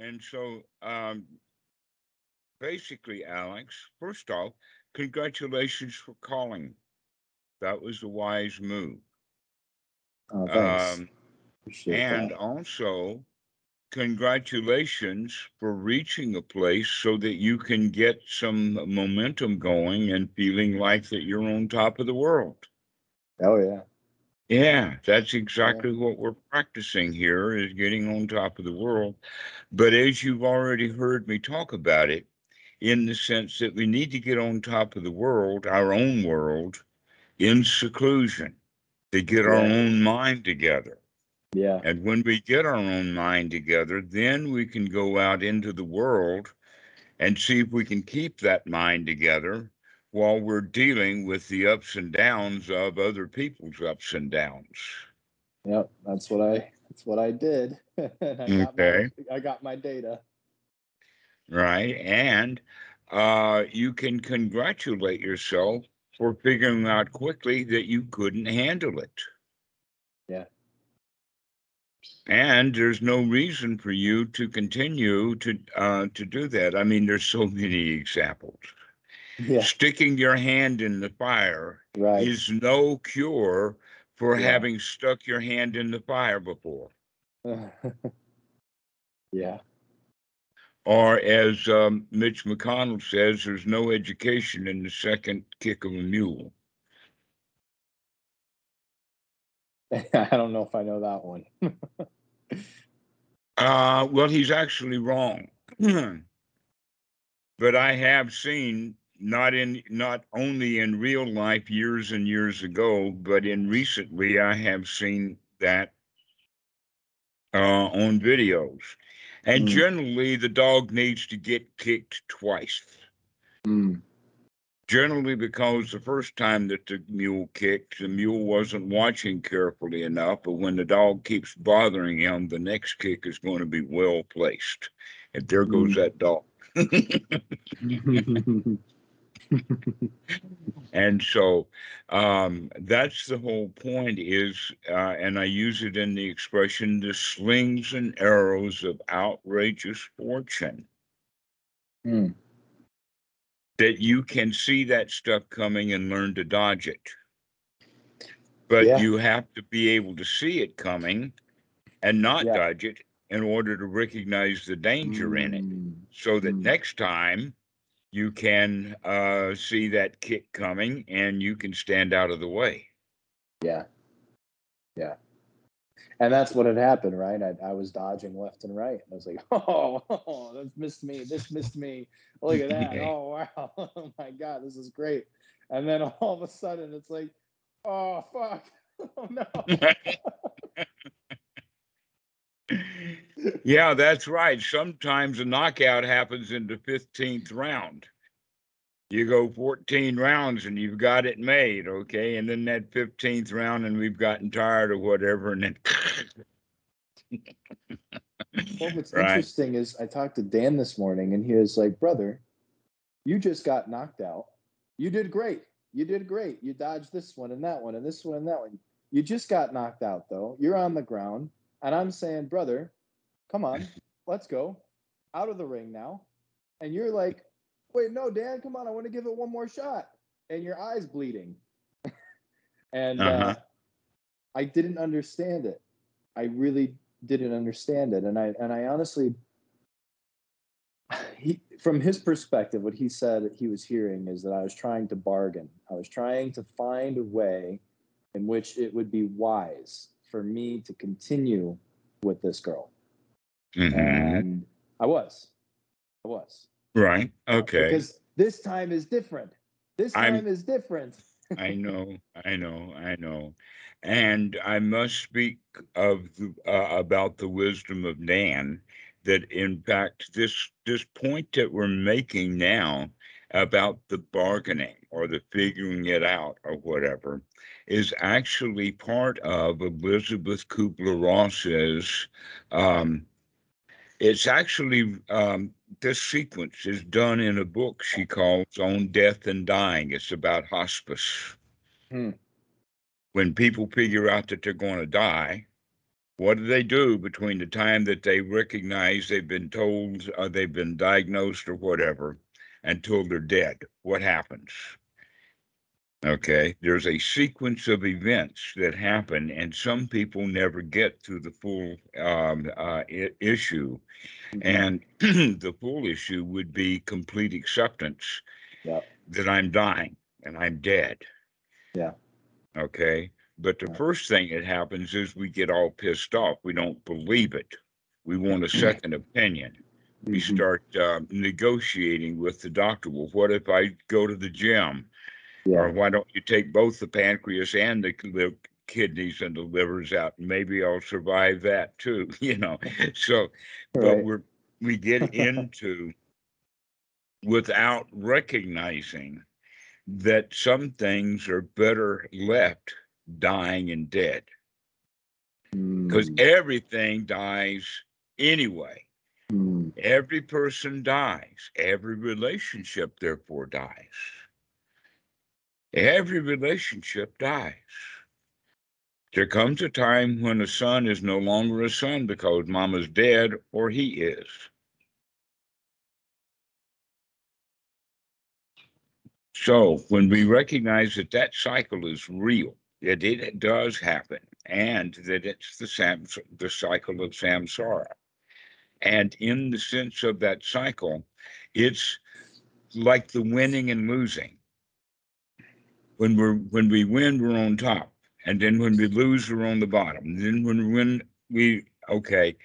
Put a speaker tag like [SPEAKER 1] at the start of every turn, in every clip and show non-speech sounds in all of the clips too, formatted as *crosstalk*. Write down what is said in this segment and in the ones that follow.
[SPEAKER 1] And so, um, basically, Alex, first off, congratulations for calling. That was a wise move.
[SPEAKER 2] Oh, thanks.
[SPEAKER 1] Um, and
[SPEAKER 2] that.
[SPEAKER 1] also, congratulations for reaching a place so that you can get some momentum going and feeling like that you're on top of the world.
[SPEAKER 2] Oh yeah.
[SPEAKER 1] Yeah, that's exactly what we're practicing here is getting on top of the world. But as you've already heard me talk about it, in the sense that we need to get on top of the world, our own world, in seclusion, to get our own mind together.
[SPEAKER 2] Yeah.
[SPEAKER 1] And when we get our own mind together, then we can go out into the world and see if we can keep that mind together while we're dealing with the ups and downs of other people's ups and downs.
[SPEAKER 2] Yep. That's what I that's what I did. *laughs* I got
[SPEAKER 1] Okay.
[SPEAKER 2] my I got my data.
[SPEAKER 1] Right. And uh, you can congratulate yourself for figuring out quickly that you couldn't handle it.
[SPEAKER 2] Yeah.
[SPEAKER 1] And there's no reason for you to continue to uh, to do that. I mean, there's so many examples.
[SPEAKER 2] Yeah.
[SPEAKER 1] Sticking your hand in the fire
[SPEAKER 2] Right.
[SPEAKER 1] is no cure for
[SPEAKER 2] Yeah.
[SPEAKER 1] having stuck your hand in the fire before. *laughs*
[SPEAKER 2] yeah.
[SPEAKER 1] Or as um, Mitch McConnell says, there's no education in the second kick of a mule. *laughs*
[SPEAKER 2] I don't know if I know that one. *laughs*
[SPEAKER 1] Uh, well, he's actually wrong. *clears throat* but I have seen not in not only in real life years and years ago, but in recently I have seen that uh, on videos. And
[SPEAKER 2] Mm.
[SPEAKER 1] generally, the dog needs to get kicked twice.
[SPEAKER 2] Mm.
[SPEAKER 1] Generally, because the first time that the mule kicked, the mule wasn't watching carefully enough. But when the dog keeps bothering him, the next kick is going to be well placed. And there goes
[SPEAKER 2] Mm.
[SPEAKER 1] that dog. *laughs* *laughs* and so um, that's the whole point is uh, and i use it in the expression the slings and arrows of outrageous fortune
[SPEAKER 2] Mm.
[SPEAKER 1] that you can see that stuff coming and learn to dodge it but
[SPEAKER 2] Yeah.
[SPEAKER 1] you have to be able to see it coming and not
[SPEAKER 2] Yeah.
[SPEAKER 1] dodge it in order to recognize the danger in it
[SPEAKER 2] Mm.
[SPEAKER 1] so that
[SPEAKER 2] Mm.
[SPEAKER 1] next time you can uh, see that kick coming and you can stand out of the way.
[SPEAKER 2] Yeah. Yeah. And that's what had happened, right? I, I was dodging left and right. I was like, *laughs* oh, *laughs* oh, that missed me. This missed me. Look at that. *laughs* Oh, wow. Oh, my God. This is great. And then all of a sudden it's like, oh, fuck. Oh, no.
[SPEAKER 1] Yeah, that's right. Sometimes a knockout happens in the 15th round. You go 14 rounds and you've got it made, okay? And then that 15th round, and we've gotten tired or whatever, and then.
[SPEAKER 2] Well, *laughs* what's
[SPEAKER 1] right.
[SPEAKER 2] interesting is I talked to Dan this morning and he was like, brother, you just got knocked out. You did great. You did great. You dodged this one and that one and this one and that one. You just got knocked out though. You're on the ground. And I'm saying, brother, come on, let's go out of the ring now. And you're like, wait, no, Dan, come on. I want to give it one more shot. And your eyes bleeding. *laughs* and uh,
[SPEAKER 1] Uh-huh.
[SPEAKER 2] I didn't understand it. I really didn't understand it. And I and I honestly *sighs* he from his perspective, what he said he was hearing is that I was trying to bargain. I was trying to find a way in which it would be wise for me to continue with this girl.
[SPEAKER 1] Mhm.
[SPEAKER 2] And I was. I was.
[SPEAKER 1] Right. Okay.
[SPEAKER 2] Because this time is different. This
[SPEAKER 1] I'm-
[SPEAKER 2] time is different.
[SPEAKER 1] I *laughs* know, I know, I know. And I must speak of the, uh, about the wisdom of Dan that in fact this this point that we're making now about the bargaining or the figuring it out or whatever is actually part of Elisabeth Kübler-Ross's um, it's actually um, this sequence is done in a book she calls On Death and Dying. It's about hospice.
[SPEAKER 2] Hmm.
[SPEAKER 1] When people figure out that they're going to die, What do they do between the time that they recognize they've been told, uh, they've been diagnosed or whatever, until they're dead? What happens? Okay, there's a sequence of events that happen, and some people never get to the full um, uh, I- issue.
[SPEAKER 2] Mhm.
[SPEAKER 1] And *clears throat* the full issue would be complete acceptance
[SPEAKER 2] Yep.
[SPEAKER 1] that I'm dying and I'm dead.
[SPEAKER 2] Yeah.
[SPEAKER 1] Okay. But the
[SPEAKER 2] Yeah.
[SPEAKER 1] first thing that happens is we get all pissed off. We don't believe it. We want a second opinion. We
[SPEAKER 2] Mhm.
[SPEAKER 1] start um, negotiating with the doctor. Well, what if I go to the gym? Or why don't you take both the pancreas and the li- kidneys and the livers out? And Maybe I'll survive that too, *laughs* you know. So, but
[SPEAKER 2] Right.
[SPEAKER 1] we're we get into without recognizing that some things are better left dying and dead because
[SPEAKER 2] Mm,
[SPEAKER 1] everything dies anyway.
[SPEAKER 2] mm,
[SPEAKER 1] Every person dies. Every relationship, therefore, dies. Every relationship dies. There comes a time when a son is no longer a son because mama's dead or he is. So when we recognize that that cycle is real, that it does happen, and that it's the sam the cycle of samsara, and in the sense of that cycle, it's like the winning and losing. When we're when we win, we're on top, and then when we lose, we're on the bottom. And then when we win, we okay.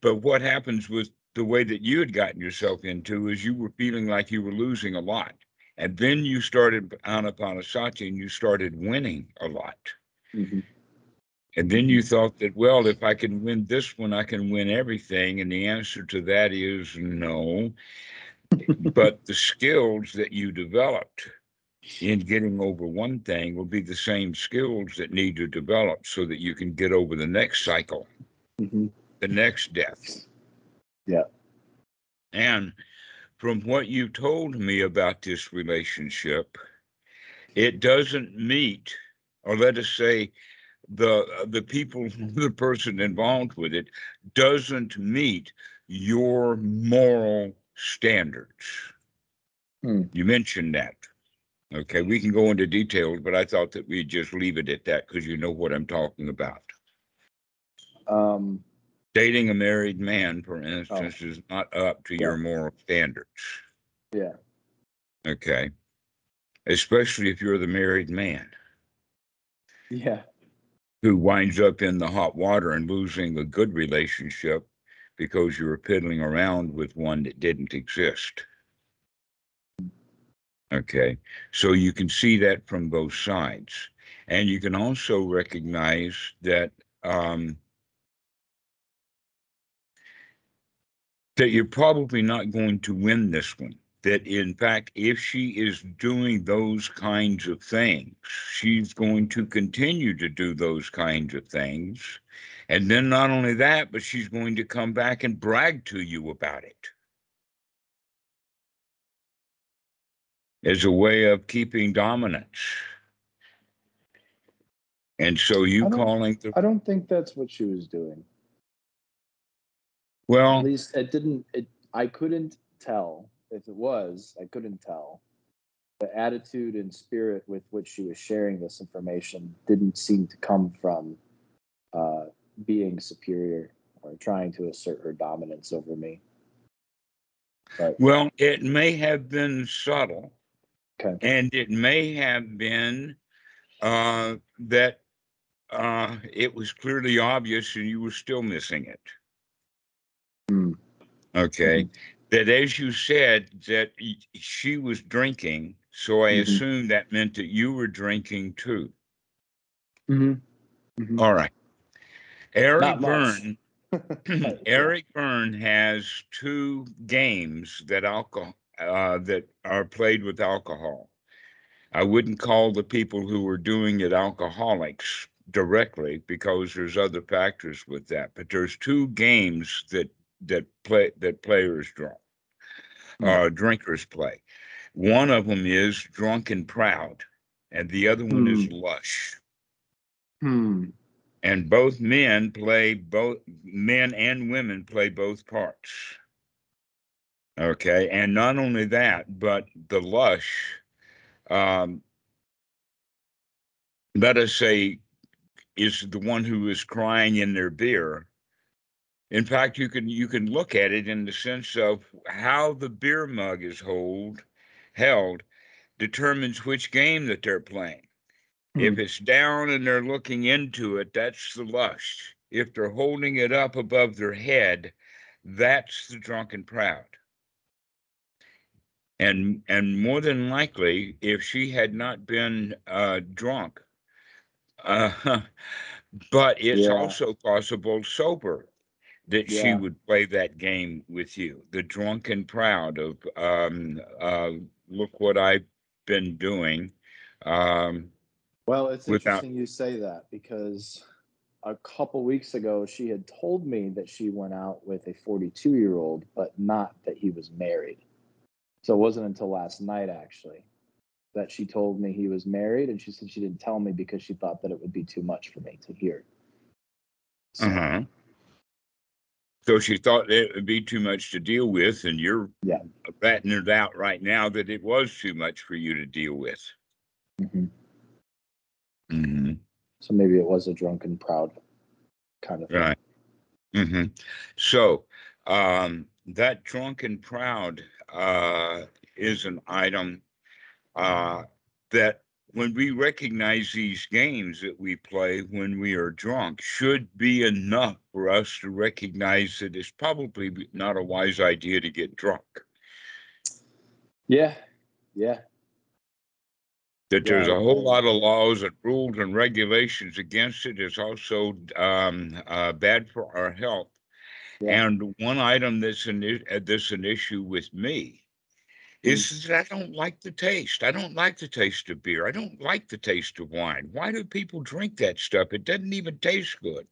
[SPEAKER 1] But what happens with the way that you had gotten yourself into is you were feeling like you were losing a lot. And then you started Anapanasati and you started winning a lot.
[SPEAKER 2] mhm.
[SPEAKER 1] And then you thought that, well, if I can win this one, I can win everything. And the answer to that is no. but the skills that you developed in getting over one thing will be the same skills that need to develop so that you can get over the next cycle,
[SPEAKER 2] Mhm.
[SPEAKER 1] the next death.
[SPEAKER 2] Yeah.
[SPEAKER 1] And from what you told me about this relationship, it doesn't meet, or let us say, the the people, *laughs* the person involved with it, doesn't meet your moral standards.
[SPEAKER 2] Hmm.
[SPEAKER 1] You mentioned that. Okay, we can go into details, but I thought that we'd just leave it at that because you know what I'm talking about.
[SPEAKER 2] Um,
[SPEAKER 1] Dating a married man, for instance, is not up to your moral standards.
[SPEAKER 2] yeah.
[SPEAKER 1] Okay. Especially if you're the married man
[SPEAKER 2] Yeah.
[SPEAKER 1] who winds up in the hot water and losing a good relationship because you were piddling around with one that didn't exist. Okay. So you can see that from both sides. And you can also recognize that um, that you're probably not going to win this one. That in fact, if she is doing those kinds of things, she's going to continue to do those kinds of things. And then not only that, but she's going to come back and brag to you about it as a way of keeping dominance. And so you
[SPEAKER 2] I
[SPEAKER 1] calling the
[SPEAKER 2] I don't think that's what she was doing.
[SPEAKER 1] Well, at
[SPEAKER 2] least it didn't. It. I couldn't tell if it was. I couldn't tell. The attitude and spirit with which she was sharing this information didn't seem to come from uh, being superior or trying to assert her dominance over me. But
[SPEAKER 1] well, it may have been subtle.
[SPEAKER 2] Okay,
[SPEAKER 1] And it may have been uh, that uh, it was clearly obvious and you were still missing it.
[SPEAKER 2] Hmm.
[SPEAKER 1] Okay. That as you said, that she was drinking. So I
[SPEAKER 2] Mhm.
[SPEAKER 1] assume that meant that you were drinking too.
[SPEAKER 2] Mm-hmm.
[SPEAKER 1] All right. Eric.
[SPEAKER 2] Berne. *clears throat* *clears throat*
[SPEAKER 1] Eric Berne has two games that alcohol uh, that are played with alcohol. I wouldn't call the people who are doing it alcoholics directly because there's other factors with that. But there's two games that that play that players draw,
[SPEAKER 2] Hmm.
[SPEAKER 1] uh, drinkers play. One of them is drunk and proud, and the other one is lush.
[SPEAKER 2] Hmm.
[SPEAKER 1] and both men play both men and women play both parts. Okay, and not only that, but the lush, um, let us say, is the one who is crying in their beer. In fact, you can you can look at it in the sense of how the beer mug is hold held determines which game that they're playing. If
[SPEAKER 2] Hmm.
[SPEAKER 1] it's down and they're looking into it, that's the lush. If they're holding it up above their head, that's the drunken proud. And and more than likely, if she had not been uh, drunk, uh, but it's
[SPEAKER 2] Yeah.
[SPEAKER 1] also possible sober that she would play that game with you. The drunken proud of um, uh, look what I've been doing. Um,
[SPEAKER 2] Well, it's
[SPEAKER 1] Without-
[SPEAKER 2] interesting you say that because a couple weeks ago she had told me that she went out with a 42 year old, but not that he was married. So it wasn't until last night actually that she told me he was married, and she said she didn't tell me because she thought that it would be too much for me to hear. So,
[SPEAKER 1] Uh-huh. So she thought it would be too much to deal with, and you're
[SPEAKER 2] Yeah.
[SPEAKER 1] batting it out right now that it was too much for you to deal with.
[SPEAKER 2] mhm.
[SPEAKER 1] hmm
[SPEAKER 2] so maybe it was a drunken proud kind of thing.
[SPEAKER 1] Right. hmm So um, that drunken proud uh, is an item uh, that when we recognize these games that we play when we are drunk should be enough for us to recognize that it's probably not a wise idea to get drunk.
[SPEAKER 2] Yeah, yeah,
[SPEAKER 1] that there's a whole lot of laws and rules and regulations against. It's also um, uh, bad for our health.
[SPEAKER 2] Yeah.
[SPEAKER 1] And one item that's an uh, that's an issue with me is that I don't like the taste. I don't like the taste of beer. I don't like the taste of wine. Why do people drink that stuff? It doesn't even taste good.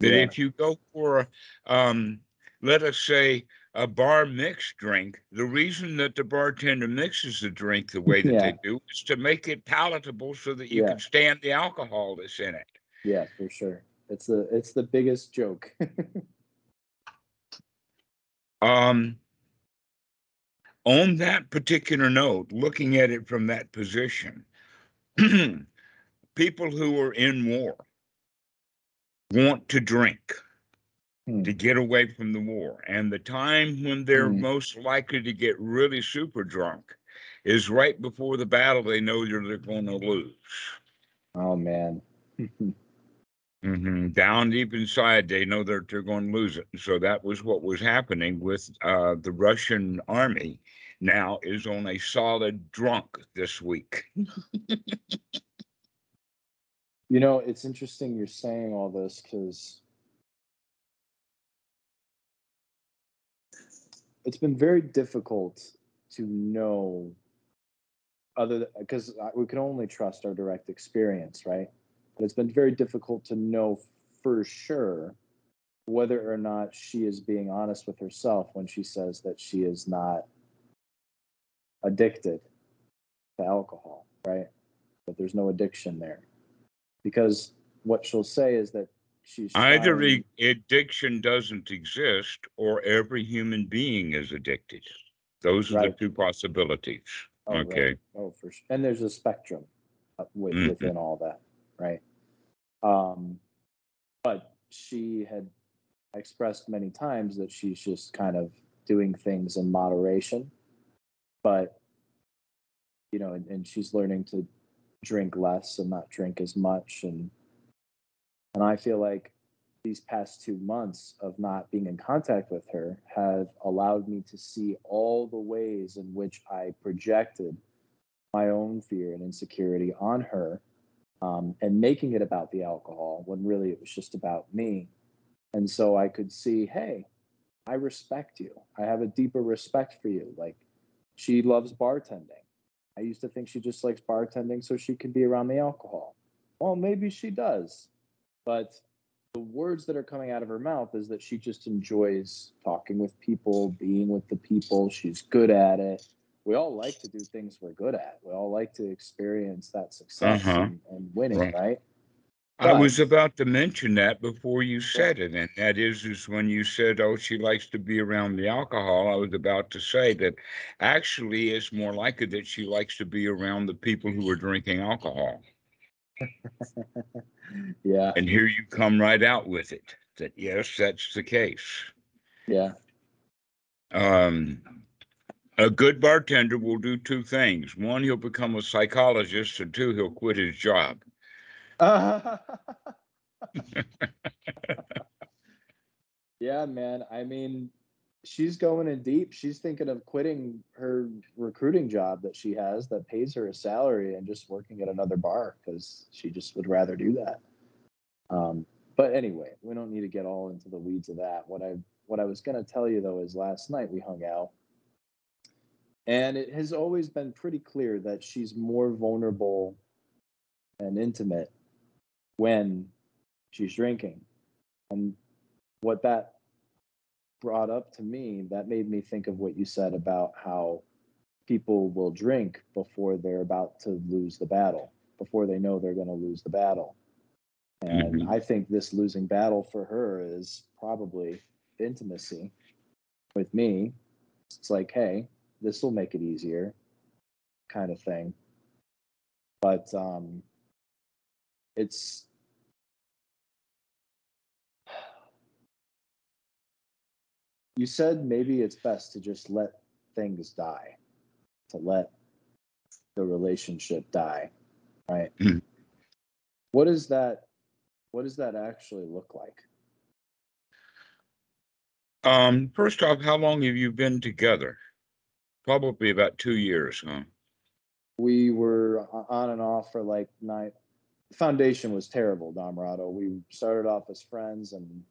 [SPEAKER 1] That
[SPEAKER 2] Yeah.
[SPEAKER 1] if you go for a, um, let us say, a bar mixed drink, the reason that the bartender mixes the drink the way that
[SPEAKER 2] Yeah.
[SPEAKER 1] they do is to make it palatable so that you
[SPEAKER 2] Yeah.
[SPEAKER 1] can stand the alcohol that's in it.
[SPEAKER 2] yeah, for sure. It's the it's the biggest joke. *laughs*
[SPEAKER 1] Um, on that particular note, looking at it from that position, *clears throat* people who are in war want to drink
[SPEAKER 2] Hmm.
[SPEAKER 1] to get away from the war. And the time when they're
[SPEAKER 2] Hmm.
[SPEAKER 1] most likely to get really super drunk is right before the battle they know they're, they're going to lose.
[SPEAKER 2] oh man. *laughs*
[SPEAKER 1] hmm Down deep inside, they know that they're going to lose it. So that was what was happening with uh, the Russian army. Now is on a solid drunk this week.
[SPEAKER 2] You know, it's interesting you're saying all this because it's been very difficult to know other because we can only trust our direct experience, right? But it's been very difficult to know for sure whether or not she is being honest with herself when she says that she is not addicted to alcohol, right? That there's no addiction there. Because what she'll say is that she's
[SPEAKER 1] Either
[SPEAKER 2] trying-
[SPEAKER 1] addiction doesn't exist or every human being is addicted. Those are
[SPEAKER 2] Right.
[SPEAKER 1] the two possibilities.
[SPEAKER 2] Oh, right.
[SPEAKER 1] okay.
[SPEAKER 2] Oh, for sure. And there's a spectrum with,
[SPEAKER 1] Mhm.
[SPEAKER 2] within all that, right? Um, but she had expressed many times that she's just kind of doing things in moderation, but you know, and, and she's learning to drink less and not drink as much, and and I feel like these past two months of not being in contact with her have allowed me to see all the ways in which I projected my own fear and insecurity on her um, and making it about the alcohol when really it was just about me. And so I could see, hey, I respect you. I have a deeper respect for you. Like she loves bartending. I used to think she just likes bartending so she can be around the alcohol. Well, maybe she does. But the words that are coming out of her mouth is that she just enjoys talking with people, being with the people. She's good at it. We all like to do things we're good at. We all like to experience that success
[SPEAKER 1] Uh-huh.
[SPEAKER 2] and, and winning,
[SPEAKER 1] Right.
[SPEAKER 2] right?
[SPEAKER 1] I was about to mention that before you said it, and that is, is when you said, oh, she likes to be around the alcohol, I was about to say that actually it's more likely that she likes to be around the people who are drinking alcohol. *laughs*
[SPEAKER 2] Yeah,
[SPEAKER 1] And here you come right out with it, that yes, that's the case.
[SPEAKER 2] yeah.
[SPEAKER 1] Um, a good bartender will do two things. One, he'll become a psychologist, and two, he'll quit his job. *laughs*
[SPEAKER 2] yeah, man. I mean, she's going in deep. She's thinking of quitting her recruiting job that she has that pays her a salary and just working at another bar because she just would rather do that. Um, but anyway, we don't need to get all into the weeds of that. What I what I was going to tell you though is last night we hung out, and it has always been pretty clear that she's more vulnerable and intimate when she's drinking, and what that brought up to me that made me think of what you said about how people will drink before they're about to lose the battle before they know they're going to lose the battle. And
[SPEAKER 1] Mhm.
[SPEAKER 2] i think this losing battle for her is probably intimacy with me. It's like hey this will make it easier kind of thing but um it's you said maybe it's best to just let things die to let the relationship die right
[SPEAKER 1] Mhm.
[SPEAKER 2] what does that what does that actually look like
[SPEAKER 1] Um, first off, how long have you been together? Probably about two years, huh?
[SPEAKER 2] we were on and off for like nine foundation was terrible Dhammarato. we started off as friends and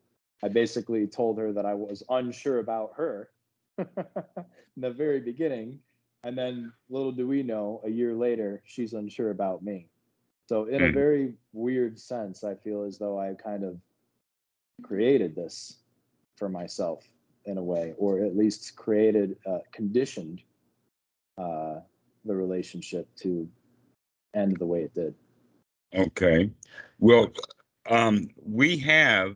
[SPEAKER 2] i basically told her that i was unsure about her *laughs* in the very beginning and then little do we know a year later she's unsure about me so in a
[SPEAKER 1] Mhm.
[SPEAKER 2] very weird sense i feel as though i kind of created this for myself in a way or at least created uh, conditioned uh, the relationship to end the way it did
[SPEAKER 1] Okay. Well, um, we have,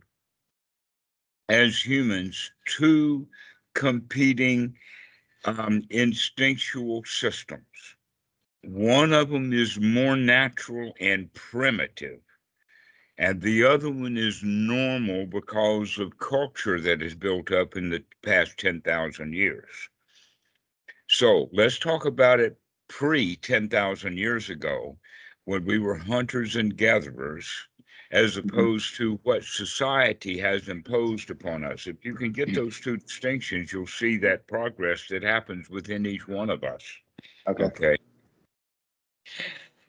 [SPEAKER 1] as humans, two competing um, instinctual systems. One of them is more natural and primitive, and the other one is normal because of culture that is built up in the past 10,000 years. So let's talk about it pre 10,000 years ago when we were hunters and gatherers, as mm-hmm. opposed to what society has imposed upon us. If you can get mm. those two distinctions, you'll see that progress that happens within each one of us.
[SPEAKER 2] okay
[SPEAKER 1] Okay.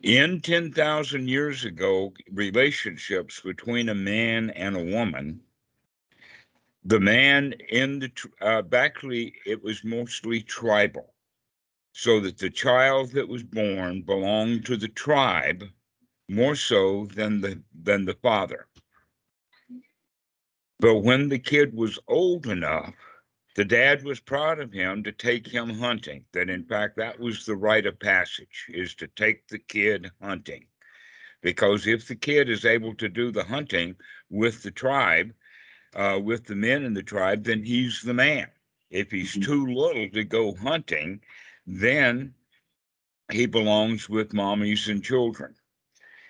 [SPEAKER 1] In 10,000 years ago, relationships between a man and a woman, the man in the, uh, actually, it was mostly tribal. So that the child that was born belonged to the tribe more so than the, than the father. But when the kid was old enough, the dad was proud of him to take him hunting. That in fact, that was the rite of passage is to take the kid hunting. Because if the kid is able to do the hunting with the tribe, uh, with the men in the tribe, then he's the man. If he's
[SPEAKER 2] Mhm.
[SPEAKER 1] too little to go hunting, then he belongs with mommies and children.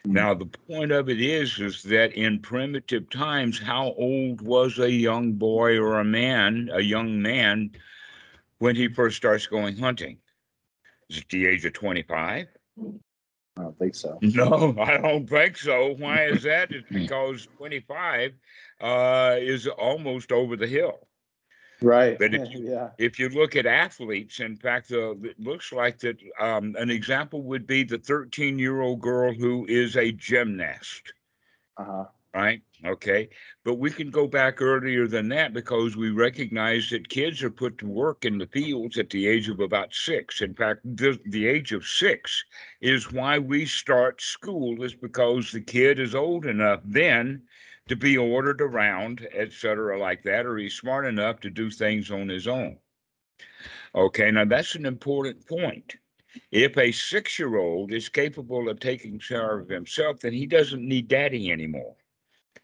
[SPEAKER 2] Mhm.
[SPEAKER 1] Now, the point of it is, is that in primitive times, how old was a young boy or a man, a young man, when he first starts going hunting? Is it the age of 25?
[SPEAKER 2] i don't think so
[SPEAKER 1] No, *laughs* I don't think so. Why is that? It's *laughs* because 25 uh, is almost over the hill.
[SPEAKER 2] Right
[SPEAKER 1] But if *laughs* you-
[SPEAKER 2] yeah
[SPEAKER 1] If you look at athletes, in fact, uh, it looks like that um, an example would be the 13 year old girl who is a gymnast.
[SPEAKER 2] uh-huh
[SPEAKER 1] right? Okay. But we can go back earlier than that because we recognize that kids are put to work in the fields at the age of about six. In fact, the, the age of six is why we start school, is because the kid is old enough then to be ordered around, et cetera, like that, or he's smart enough to do things on his own. Okay. Now that's an important point. If a six year old is capable of taking care of himself, then he doesn't need daddy anymore.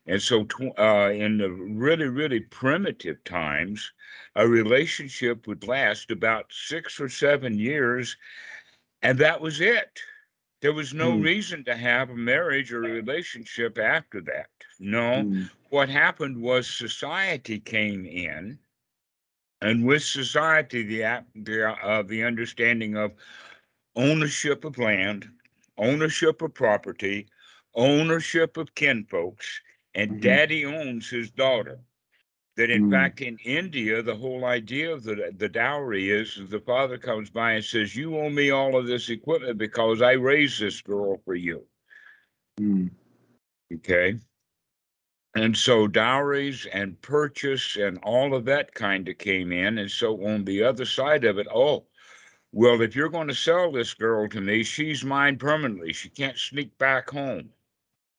[SPEAKER 1] And so, uh, in the really, really primitive times, a relationship would last about six or seven years, and that was it. There was no
[SPEAKER 2] Hmm.
[SPEAKER 1] reason to have a marriage or a relationship after that. No,
[SPEAKER 2] Mm,
[SPEAKER 1] what happened was society came in, and with society, the the uh, the understanding of ownership of land, ownership of property, ownership of kinfolks, and
[SPEAKER 2] Mhm.
[SPEAKER 1] daddy owns his daughter. That in
[SPEAKER 2] Mm.
[SPEAKER 1] fact in India, the whole idea of the the dowry is, the father comes by and says, "You owe me all of this equipment because I raised this girl for you."
[SPEAKER 2] mm,
[SPEAKER 1] Okay. And so dowries and purchase and all of that kind of came in. And so on the other side of it, oh, well, if you're going to sell this girl to me, she's mine permanently. She can't sneak back home.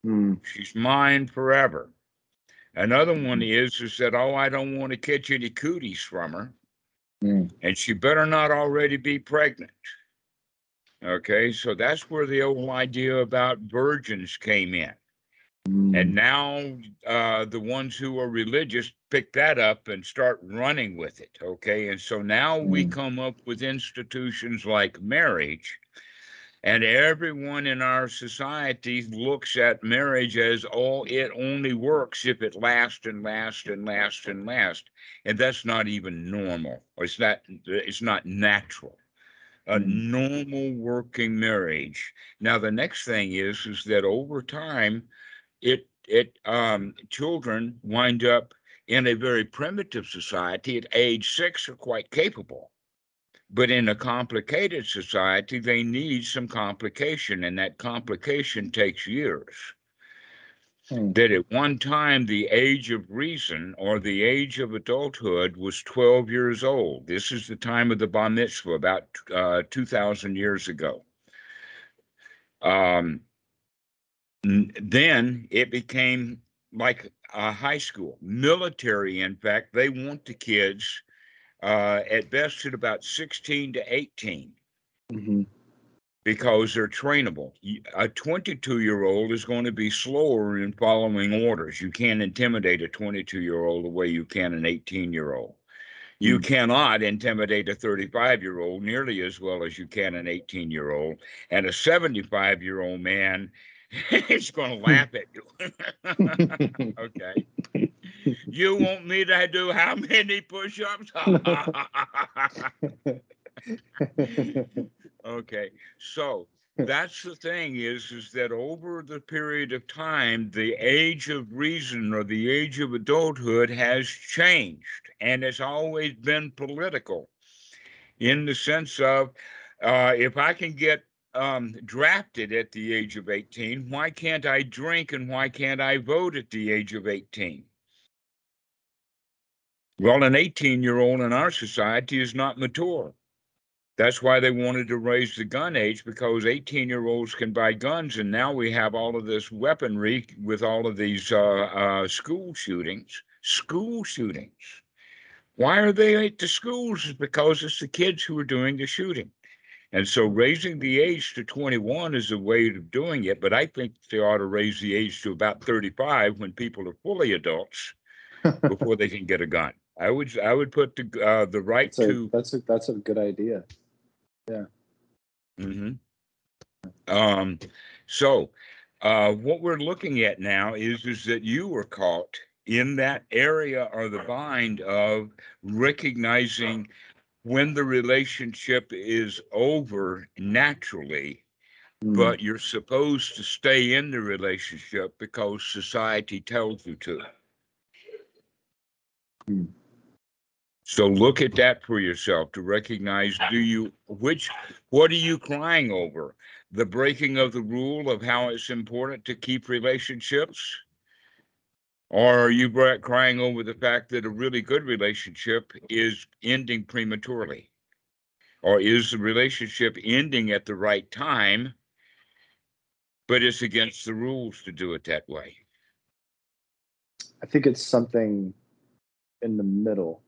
[SPEAKER 2] mm,
[SPEAKER 1] She's mine forever. Another one
[SPEAKER 2] Mhm.
[SPEAKER 1] is is that oh, I don't want to catch any cooties from her,
[SPEAKER 2] mm,
[SPEAKER 1] and she better not already be pregnant. Okay, so that's where the old idea about virgins came in.
[SPEAKER 2] mm.
[SPEAKER 1] And now uh, the ones who are religious pick that up and start running with it. Okay. And so now we
[SPEAKER 2] Mm.
[SPEAKER 1] come up with institutions like marriage. And everyone in our society looks at marriage as oh, it only works if it lasts and lasts and lasts and lasts. And that's not even normal. It's not it's not natural. A
[SPEAKER 2] Mm.
[SPEAKER 1] normal working marriage. Now the next thing is is that over time it it um children wind up in a very primitive society at age six are quite capable but in a complicated society they need some complication and that complication takes years.
[SPEAKER 2] Hmm.
[SPEAKER 1] that at one time the age of reason or the age of adulthood was 12 years old. This is the time of the bar mitzvah about uh, 2000 years ago. Um, then it became like a high school. Military in fact they want the kids uh, at best at about 16 to 18
[SPEAKER 2] Mhm.
[SPEAKER 1] because they're trainable. A 22 year old is going to be slower in following orders. You can't intimidate a 22 year old the way you can an 18 year old you
[SPEAKER 2] Mm.
[SPEAKER 1] cannot intimidate a 35 year old nearly as well as you can an 18 year old and a 75 year old man is going to laugh at you. *laughs* Okay you want me to do how many push-ups? *laughs* Okay so that's the thing is is that over the period of time the age of reason or the age of adulthood has changed and it's always been political in the sense of uh, if i can get um, drafted at the age of 18 why can't i drink and why can't i vote at the age of 18 well an 18 year old in our society is not mature that's why they wanted to raise the gun age because 18 year olds can buy guns. And now we have all of this weaponry with all of these uh, uh, school shootings. School shootings. Why are they at the schools? It's because it's the kids who are doing the shooting. And so raising the age to 21 is a way of doing it. But I think they ought to raise the age to about 35 when people are fully adults *laughs* before they can get a gun. I would I would put the uh, the right
[SPEAKER 2] That's a,
[SPEAKER 1] to
[SPEAKER 2] that's a that's a good idea.
[SPEAKER 1] Yeah. Mm-hmm. Um, so, uh, what we're looking at now is is that you were caught in that area or the bind of recognizing when the relationship is over naturally,
[SPEAKER 2] Mm.
[SPEAKER 1] but you're supposed to stay in the relationship because society tells you to.
[SPEAKER 2] Hmm.
[SPEAKER 1] So look at that for yourself to recognize do you which what are you crying over? The breaking of the rule of how it's important to keep relationships? Or are you crying over the fact that a really good relationship is ending prematurely? Or is the relationship ending at the right time, but it's against the rules to do it that way?
[SPEAKER 2] I think it's something in the middle.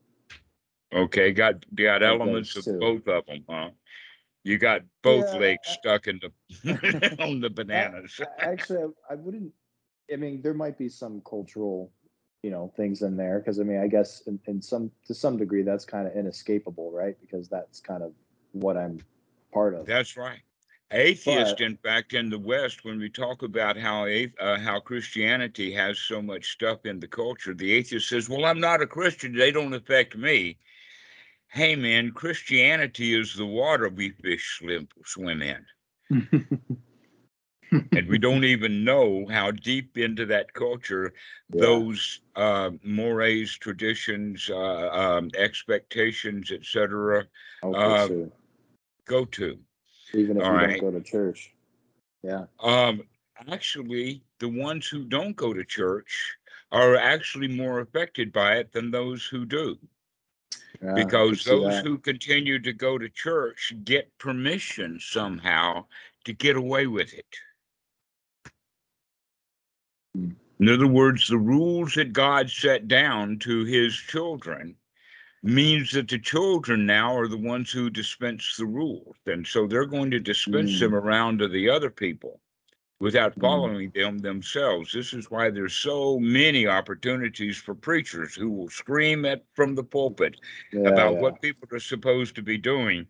[SPEAKER 1] Okay, got got elements of both of them, huh? You got both
[SPEAKER 2] Yeah,
[SPEAKER 1] legs
[SPEAKER 2] I-
[SPEAKER 1] stuck in the *laughs* on the bananas.
[SPEAKER 2] Actually, I, I wouldn't. I mean, there might be some cultural, you know, things in there because I mean, I guess in, in some to some degree that's kind of inescapable, right? Because that's kind of what I'm part of.
[SPEAKER 1] That's right. Atheist,
[SPEAKER 2] But-
[SPEAKER 1] in fact, in the West, when we talk about how uh, how Christianity has so much stuff in the culture, the atheist says, "Well, I'm not a Christian; they don't affect me." Hey, man, Christianity is the water we fish swim, swim in, and we don't *laughs* even know how deep into that culture
[SPEAKER 2] Yeah.
[SPEAKER 1] those uh, mores, traditions, uh, um, expectations, etc.,
[SPEAKER 2] Okay,
[SPEAKER 1] uh,
[SPEAKER 2] so
[SPEAKER 1] go to.
[SPEAKER 2] even if
[SPEAKER 1] all
[SPEAKER 2] you
[SPEAKER 1] right.
[SPEAKER 2] don't go to church, yeah.
[SPEAKER 1] Um, actually, the ones who don't go to church are actually more affected by it than those who do,
[SPEAKER 2] yeah,
[SPEAKER 1] because those who continue to go to church get permission somehow to get away with it.
[SPEAKER 2] Hmm.
[SPEAKER 1] In other words, the rules that God set down to his children means that the children now are the ones who dispense the rules. And so they're going to dispense
[SPEAKER 2] Mm.
[SPEAKER 1] them around to the other people without
[SPEAKER 2] Mm.
[SPEAKER 1] following them themselves. This is why there's so many opportunities for preachers who will scream at from the pulpit
[SPEAKER 2] Yeah,
[SPEAKER 1] about
[SPEAKER 2] yeah.
[SPEAKER 1] what people are supposed to be doing.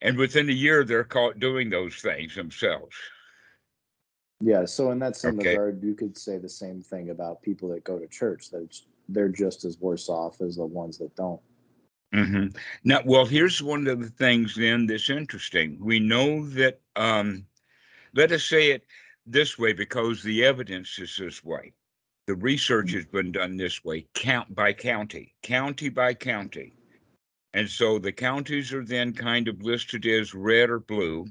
[SPEAKER 1] And within a year, they're caught doing those things themselves.
[SPEAKER 2] Yeah, so in that same
[SPEAKER 1] Okay.
[SPEAKER 2] regard, you could say the same thing about people that go to church. That they're just as worse off as the ones that don't.
[SPEAKER 1] hmm Now, well, here's one of the things then that's interesting. We know that, um, let us say it this way because the evidence is this way. The research has been done this way, count by county, county by county. And so the counties are then kind of listed as red or blue.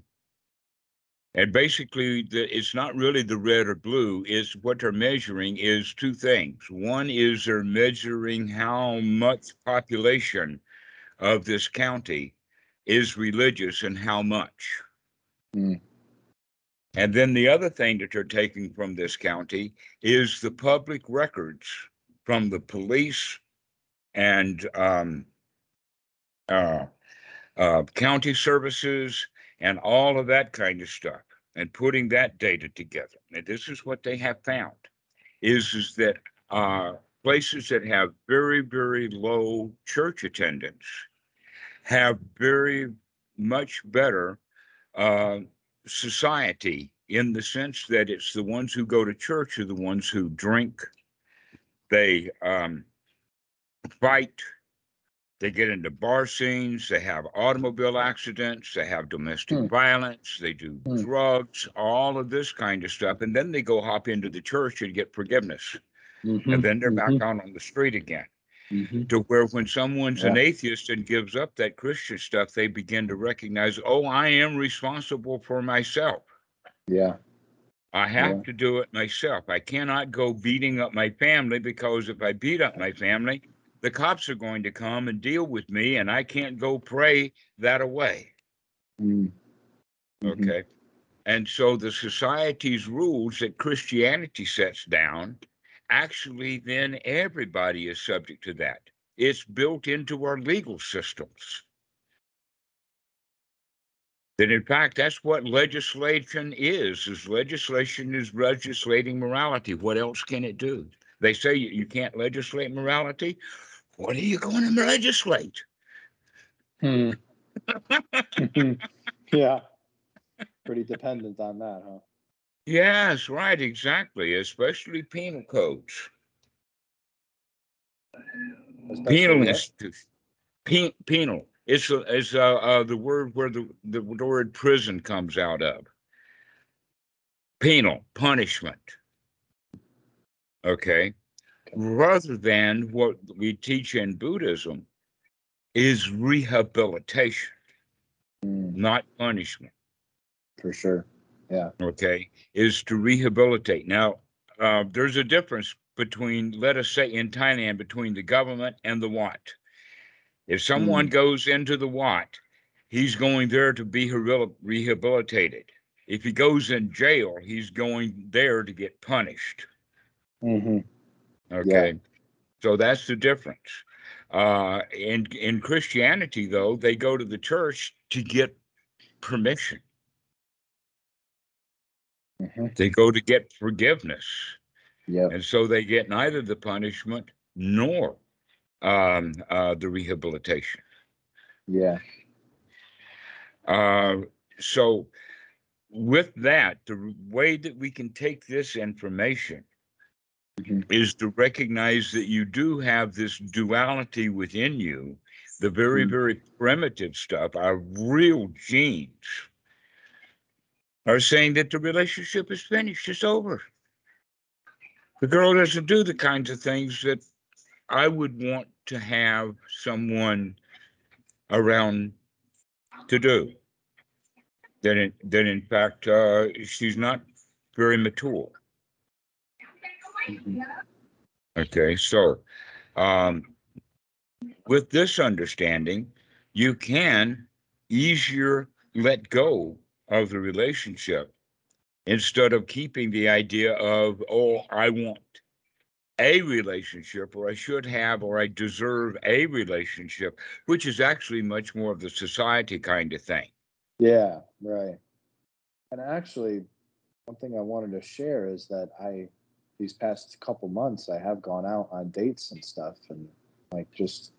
[SPEAKER 1] And basically, the, it's not really the red or blue, is what they're measuring is two things. One is they're measuring how much population of this county is religious and how much.
[SPEAKER 2] Mm.
[SPEAKER 1] And then the other thing that they're taking from this county is the public records from the police and um, uh, uh, county services and all of that kind of stuff and putting that data together. And this is what they have found is, is that uh, places that have very, very low church attendance have very much better uh, society in the sense that it's the ones who go to church are the ones who drink, they um, fight, they get into bar scenes, they have automobile accidents, they have domestic
[SPEAKER 2] Hmm.
[SPEAKER 1] violence, they do
[SPEAKER 2] Hmm.
[SPEAKER 1] drugs, all of this kind of stuff. And then they go hop into the church and get forgiveness.
[SPEAKER 2] Mhm,
[SPEAKER 1] And then they're back out on the street again
[SPEAKER 2] mhm.
[SPEAKER 1] to where when someone's an atheist and gives up that Christian stuff, they begin to recognize, oh, I am responsible for myself.
[SPEAKER 2] Yeah,
[SPEAKER 1] I have
[SPEAKER 2] Yeah.
[SPEAKER 1] to do it myself. I cannot go beating up my family because if I beat up my family, the cops are going to come and deal with me, and I can't go pray that away.
[SPEAKER 2] Mm. Mhm.
[SPEAKER 1] Okay. And so the society's rules that Christianity sets down, actually, then everybody is subject to that. It's built into our legal systems. That in fact, that's what legislation is, is legislation is legislating morality. What else can it do? They say you, you can't legislate morality. What are you going to legislate?
[SPEAKER 2] Hmm. *laughs* *laughs* yeah, pretty dependent on that, huh?
[SPEAKER 1] Yes, right, exactly, especially penal codes. Penal institution. Pen, penal. It's it's uh uh, the word where the, the word prison comes out of. Penal punishment. Okay. Rather than what we teach in Buddhism is rehabilitation,
[SPEAKER 2] Mm,
[SPEAKER 1] not punishment.
[SPEAKER 2] for sure. Yeah.
[SPEAKER 1] okay, is to rehabilitate. Now, uh, there's a difference between, let us say in Thailand, between the government and the Wat. If someone
[SPEAKER 2] Mm.
[SPEAKER 1] goes into the Wat, he's going there to be rehabilitated. If he goes in jail, he's going there to get punished.
[SPEAKER 2] Mm-hmm.
[SPEAKER 1] Okay. So that's the difference. Uh, in in Christianity, though, they go to the church to get permission.
[SPEAKER 2] Mhm.
[SPEAKER 1] They go to get forgiveness.
[SPEAKER 2] Yep.
[SPEAKER 1] And so they get neither the punishment nor um, uh, the rehabilitation.
[SPEAKER 2] Yeah.
[SPEAKER 1] Uh, so, with that, the way that we can take this information
[SPEAKER 2] Mhm.
[SPEAKER 1] is to recognize that you do have this duality within you. The very,
[SPEAKER 2] Mm.
[SPEAKER 1] very primitive stuff, our real genes, are saying that the relationship is finished, it's over. The girl doesn't do the kinds of things that I would want to have someone around to do. That in, that in fact, uh, she's not very mature. Okay, so um, with this understanding, you can easier let go of the relationship instead of keeping the idea of, oh, I want a relationship, or I should have, or I deserve a relationship, which is actually much more of the society kind of thing.
[SPEAKER 2] Yeah, right. And actually, one thing I wanted to share is that I, these past couple months, I have gone out on dates and stuff and like just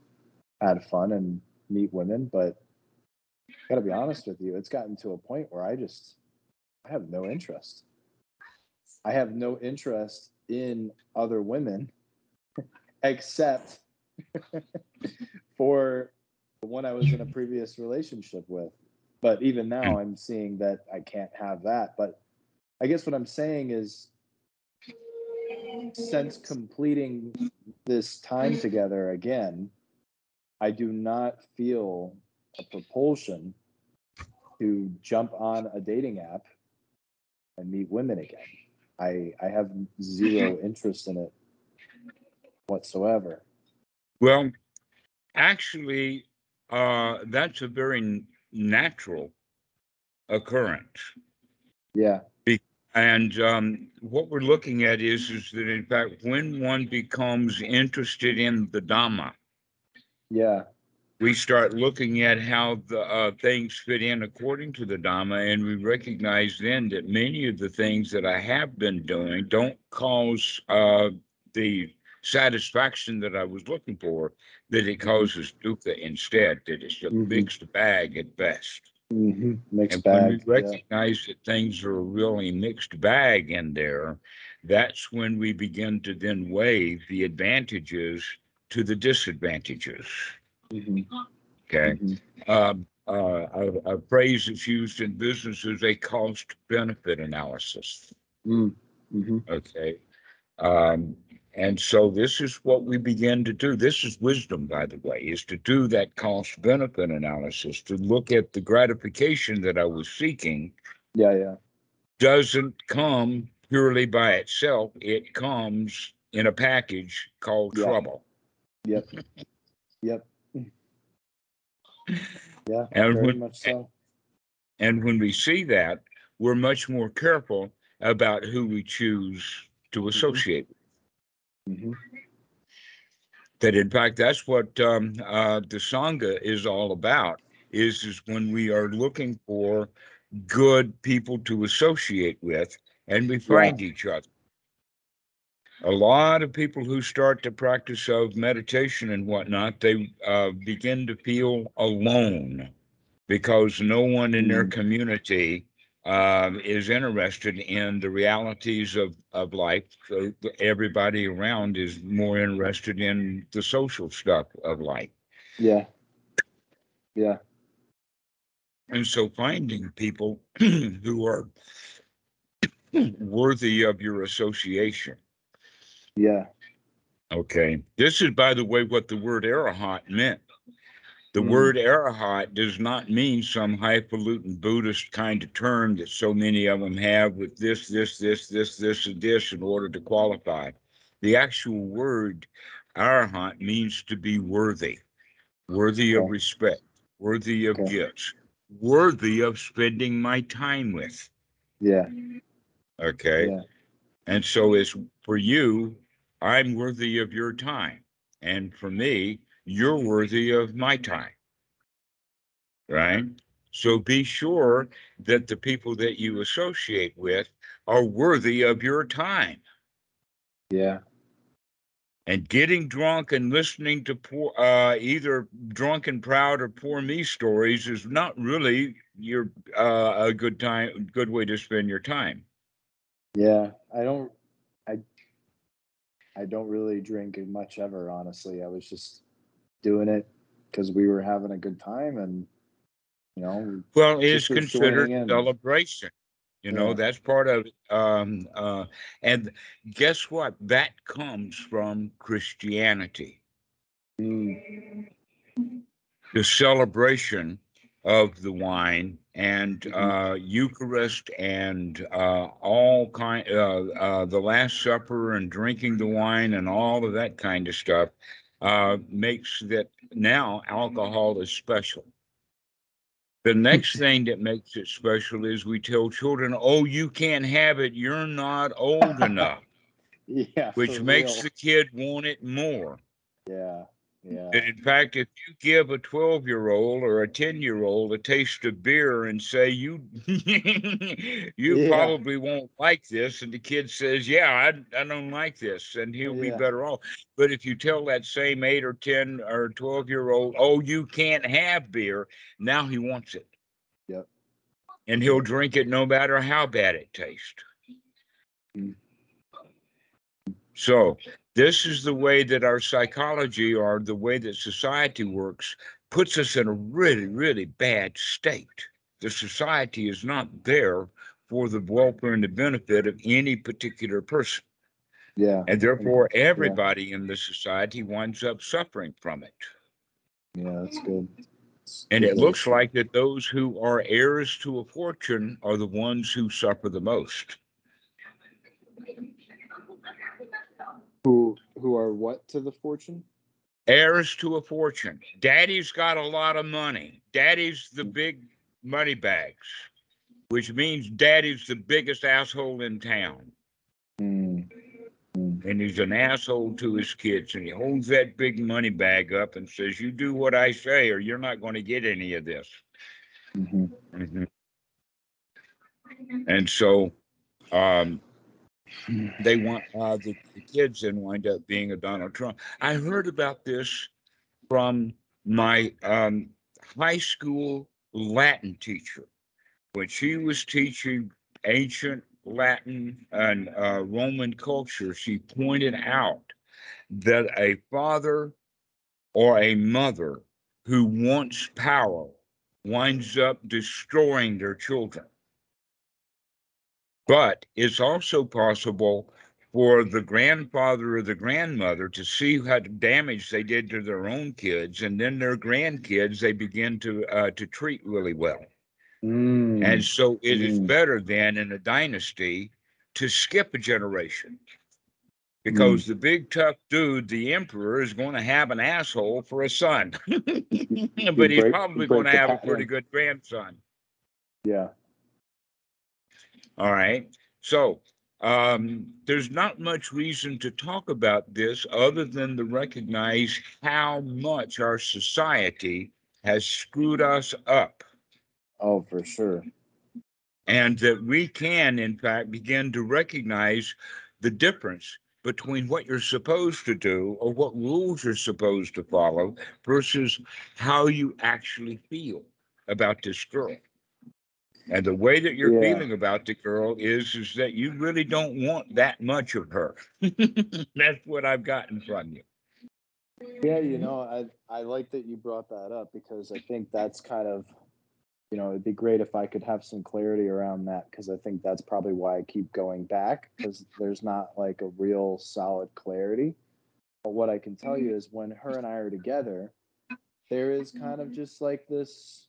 [SPEAKER 2] had fun and meet women. But gotta be honest with you, it's gotten to a point where I just, I have no interest. I have no interest in other women *laughs* except *laughs* for the one I was in a previous relationship with but even now i'm seeing that i can't have that but i guess what i'm saying is since completing this time together again i do not feel a propulsion to jump on a dating app and meet women again. I i have zero *laughs* interest in it whatsoever.
[SPEAKER 1] Well, actually, uh, that's a very natural occurrence.
[SPEAKER 2] yeah.
[SPEAKER 1] And um, what we're looking at is, is that in fact, when one becomes interested in the Dhamma,
[SPEAKER 2] yeah
[SPEAKER 1] we start looking at how the uh, things fit in according to the Dhamma, and we recognize then that many of the things that I have been doing don't cause uh, the satisfaction that I was looking for, that it causes dukkha instead, that it's a
[SPEAKER 2] Mhm.
[SPEAKER 1] mixed bag at best.
[SPEAKER 2] hmm mixed
[SPEAKER 1] And when we
[SPEAKER 2] bag yeah.
[SPEAKER 1] recognize that things are a really mixed bag in there, that's when we begin to then weigh the advantages to the disadvantages.
[SPEAKER 2] Mhm,
[SPEAKER 1] Okay.
[SPEAKER 2] mhm.
[SPEAKER 1] Um, uh, a, a phrase that's used in business is a cost benefit analysis.
[SPEAKER 2] Mm, mhm.
[SPEAKER 1] Okay. Um, and so this is what we begin to do. This is wisdom, by the way, is to do that cost benefit analysis, to look at the gratification that I was seeking
[SPEAKER 2] Yeah, yeah.
[SPEAKER 1] doesn't come purely by itself. It comes in a package called
[SPEAKER 2] Yeah.
[SPEAKER 1] trouble.
[SPEAKER 2] Yep. Yep. Yeah,
[SPEAKER 1] And
[SPEAKER 2] very
[SPEAKER 1] when-
[SPEAKER 2] much so.
[SPEAKER 1] And when we see that, we're much more careful about who we choose to associate.
[SPEAKER 2] hmm
[SPEAKER 1] That in fact, that's what um, uh, the Sangha is all about. Is is when we are looking for good people to associate with, and we find each other. A lot of people who start the practice of meditation and whatnot, they uh, begin to feel alone because no one in their
[SPEAKER 2] Mm.
[SPEAKER 1] community um, is interested in the realities of, of life. So everybody around is more interested in the social stuff of life.
[SPEAKER 2] Yeah. Yeah.
[SPEAKER 1] And so finding people *clears throat* who are *clears throat* worthy of your association.
[SPEAKER 2] Yeah.
[SPEAKER 1] Okay. This is, by the way, what the word arahat meant. The
[SPEAKER 2] Mm.
[SPEAKER 1] word arahat does not mean some highfalutin Buddhist kind of term that so many of them have with this, this, this, this, this, and this in order to qualify. The actual word Arahant means to be worthy, worthy of respect, worthy of
[SPEAKER 2] Okay.
[SPEAKER 1] gifts, worthy of spending my time with.
[SPEAKER 2] Yeah.
[SPEAKER 1] Okay.
[SPEAKER 2] Yeah.
[SPEAKER 1] And so it's for you, I'm worthy of your time. And for me, you're worthy of my time. Right? So be sure that the people that you associate with are worthy of your time.
[SPEAKER 2] Yeah.
[SPEAKER 1] And getting drunk and listening to poor, uh, either drunk and proud or poor me stories is not really your uh, a good time, good way to spend your time.
[SPEAKER 2] Yeah. I don't, I don't really drink much ever, honestly. I was just doing it because we were having a good time and, you know,
[SPEAKER 1] Well, it's considered
[SPEAKER 2] joining in.
[SPEAKER 1] celebration. You know,
[SPEAKER 2] Yeah.
[SPEAKER 1] that's part of it. Um, uh, and guess what? That comes from Christianity.
[SPEAKER 2] mm,
[SPEAKER 1] the celebration of the wine and
[SPEAKER 2] Mhm.
[SPEAKER 1] uh, Eucharist and uh, all kind uh, uh, the Last Supper and drinking the wine and all of that kind of stuff uh, makes that now alcohol is special. The next *laughs* thing that makes it special is we tell children, "Oh, you can't have it. You're not old *laughs* enough,"
[SPEAKER 2] yeah.
[SPEAKER 1] which makes
[SPEAKER 2] real.
[SPEAKER 1] the kid want it more.
[SPEAKER 2] yeah. Yeah.
[SPEAKER 1] And in fact, if you give a 12 year old or a 10 year old a taste of beer and say, you, *laughs* you
[SPEAKER 2] Yeah.
[SPEAKER 1] probably won't like this. And the kid says, yeah, I, I don't like this. And he'll be better off. But if you tell that same eight or 10 or 12 year old, oh, you can't have beer, now he wants it.
[SPEAKER 2] Yep.
[SPEAKER 1] And he'll drink it no matter how bad it tastes.
[SPEAKER 2] Mm.
[SPEAKER 1] So this is the way that our psychology or the way that society works puts us in a really, really bad state. The society is not there for the welfare and the benefit of any particular person.
[SPEAKER 2] Yeah.
[SPEAKER 1] And therefore, everybody in the society winds up suffering from it.
[SPEAKER 2] Yeah. That's good.
[SPEAKER 1] And it looks like that those who are heirs to a fortune are the ones who suffer the most.
[SPEAKER 2] Who who are what to the fortune?
[SPEAKER 1] heirs to a fortune. Daddy's got a lot of money. Daddy's the big money bags, which means daddy's the biggest asshole in town.
[SPEAKER 2] Mm. Mm.
[SPEAKER 1] And he's an asshole to his kids. And he holds that big money bag up and says, You do what I say, or you're not going to get any of this.
[SPEAKER 2] Mhm.
[SPEAKER 1] Mhm. And so um, they want uh, the, the kids then wind up being a Donald Trump. I heard about this from my um, high school Latin teacher when she was teaching ancient Latin and uh, Roman culture. She pointed out that a father or a mother who wants power winds up destroying their children. But it's also possible for the grandfather or the grandmother to see what damage they did to their own kids, and then their grandkids they begin to uh, to treat really well.
[SPEAKER 2] Mm.
[SPEAKER 1] And so it is
[SPEAKER 2] Mm.
[SPEAKER 1] better then in a dynasty to skip a generation. Because the big tough dude, the emperor, is going to have an asshole for a son. *laughs* but he's
[SPEAKER 2] break-
[SPEAKER 1] probably going to have a pretty good grandson.
[SPEAKER 2] yeah.
[SPEAKER 1] All right. So um, there's not much reason to talk about this other than to recognize how much our society has screwed us up.
[SPEAKER 2] Oh, for sure.
[SPEAKER 1] And that we can, in fact, begin to recognize the difference between what you're supposed to do or what rules you're supposed to follow versus how you actually feel about this girl. And the way that you're
[SPEAKER 2] Yeah.
[SPEAKER 1] feeling about the girl is is that you really don't want that much of her. *laughs* That's what I've gotten from you.
[SPEAKER 2] Yeah, you know, I I like that you brought that up because I think that's kind of, you know, it'd be great if I could have some clarity around that because I think that's probably why I keep going back because there's not like a real solid clarity. But what I can tell you is when her and I are together, there is kind of just like this.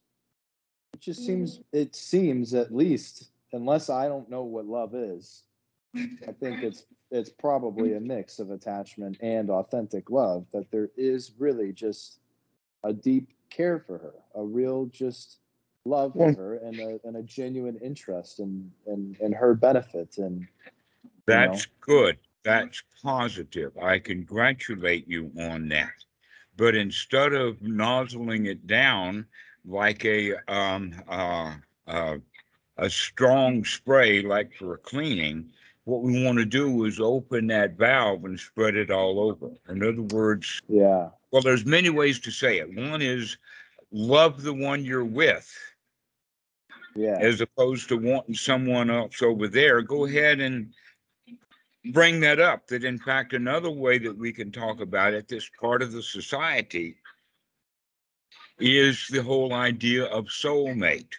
[SPEAKER 2] It just seems, it seems at least, unless I don't know what love is, I think *laughs* it's it's probably a mix of attachment and authentic love that there is really just a deep care for her a real just love for her and a, and a genuine interest in, in in her benefit and
[SPEAKER 1] That's good. That's positive. I congratulate you on that. But instead of nozzling it down, like a um uh, uh a strong spray like for cleaning what we want to do is open that valve and spread it all over in other words
[SPEAKER 2] Yeah.
[SPEAKER 1] well there's many ways to say it one is love the one you're with
[SPEAKER 2] Yeah.
[SPEAKER 1] as opposed to wanting someone else over there go ahead and bring that up that in fact another way that we can talk about it this part of the society is the whole idea of soulmate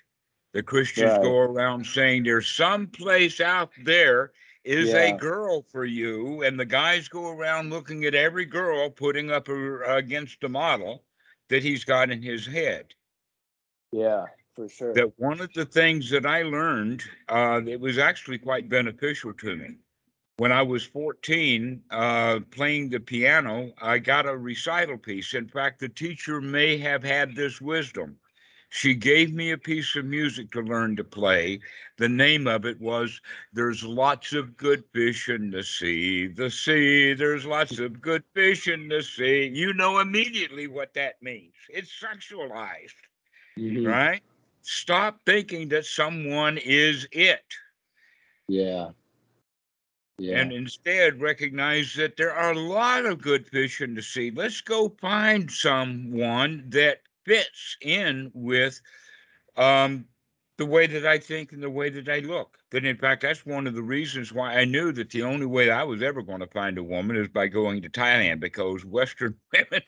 [SPEAKER 1] the christians
[SPEAKER 2] Right.
[SPEAKER 1] go around saying there's some place out there is a girl for you and the guys go around looking at every girl putting up her against a model that he's got in his head
[SPEAKER 2] Yeah. For sure.
[SPEAKER 1] that one of the things that I learned uh, that was actually quite beneficial to me. When I was 14, uh, playing the piano, I got a recital piece. In fact, the teacher may have had this wisdom. She gave me a piece of music to learn to play. The name of it was There's Lots of Good Fish in the Sea. The sea, there's lots of good fish in the sea. You know immediately what that means. It's sexualized
[SPEAKER 2] Mhm.
[SPEAKER 1] right? Stop thinking that someone is it
[SPEAKER 2] Yeah. Yeah.
[SPEAKER 1] and instead recognize that there are a lot of good fish in the sea. Let's go find someone that fits in with um, the way that I think and the way that I look. That in fact, that's one of the reasons why I knew that the only way I was ever going to find a woman is by going to Thailand because Western *laughs* women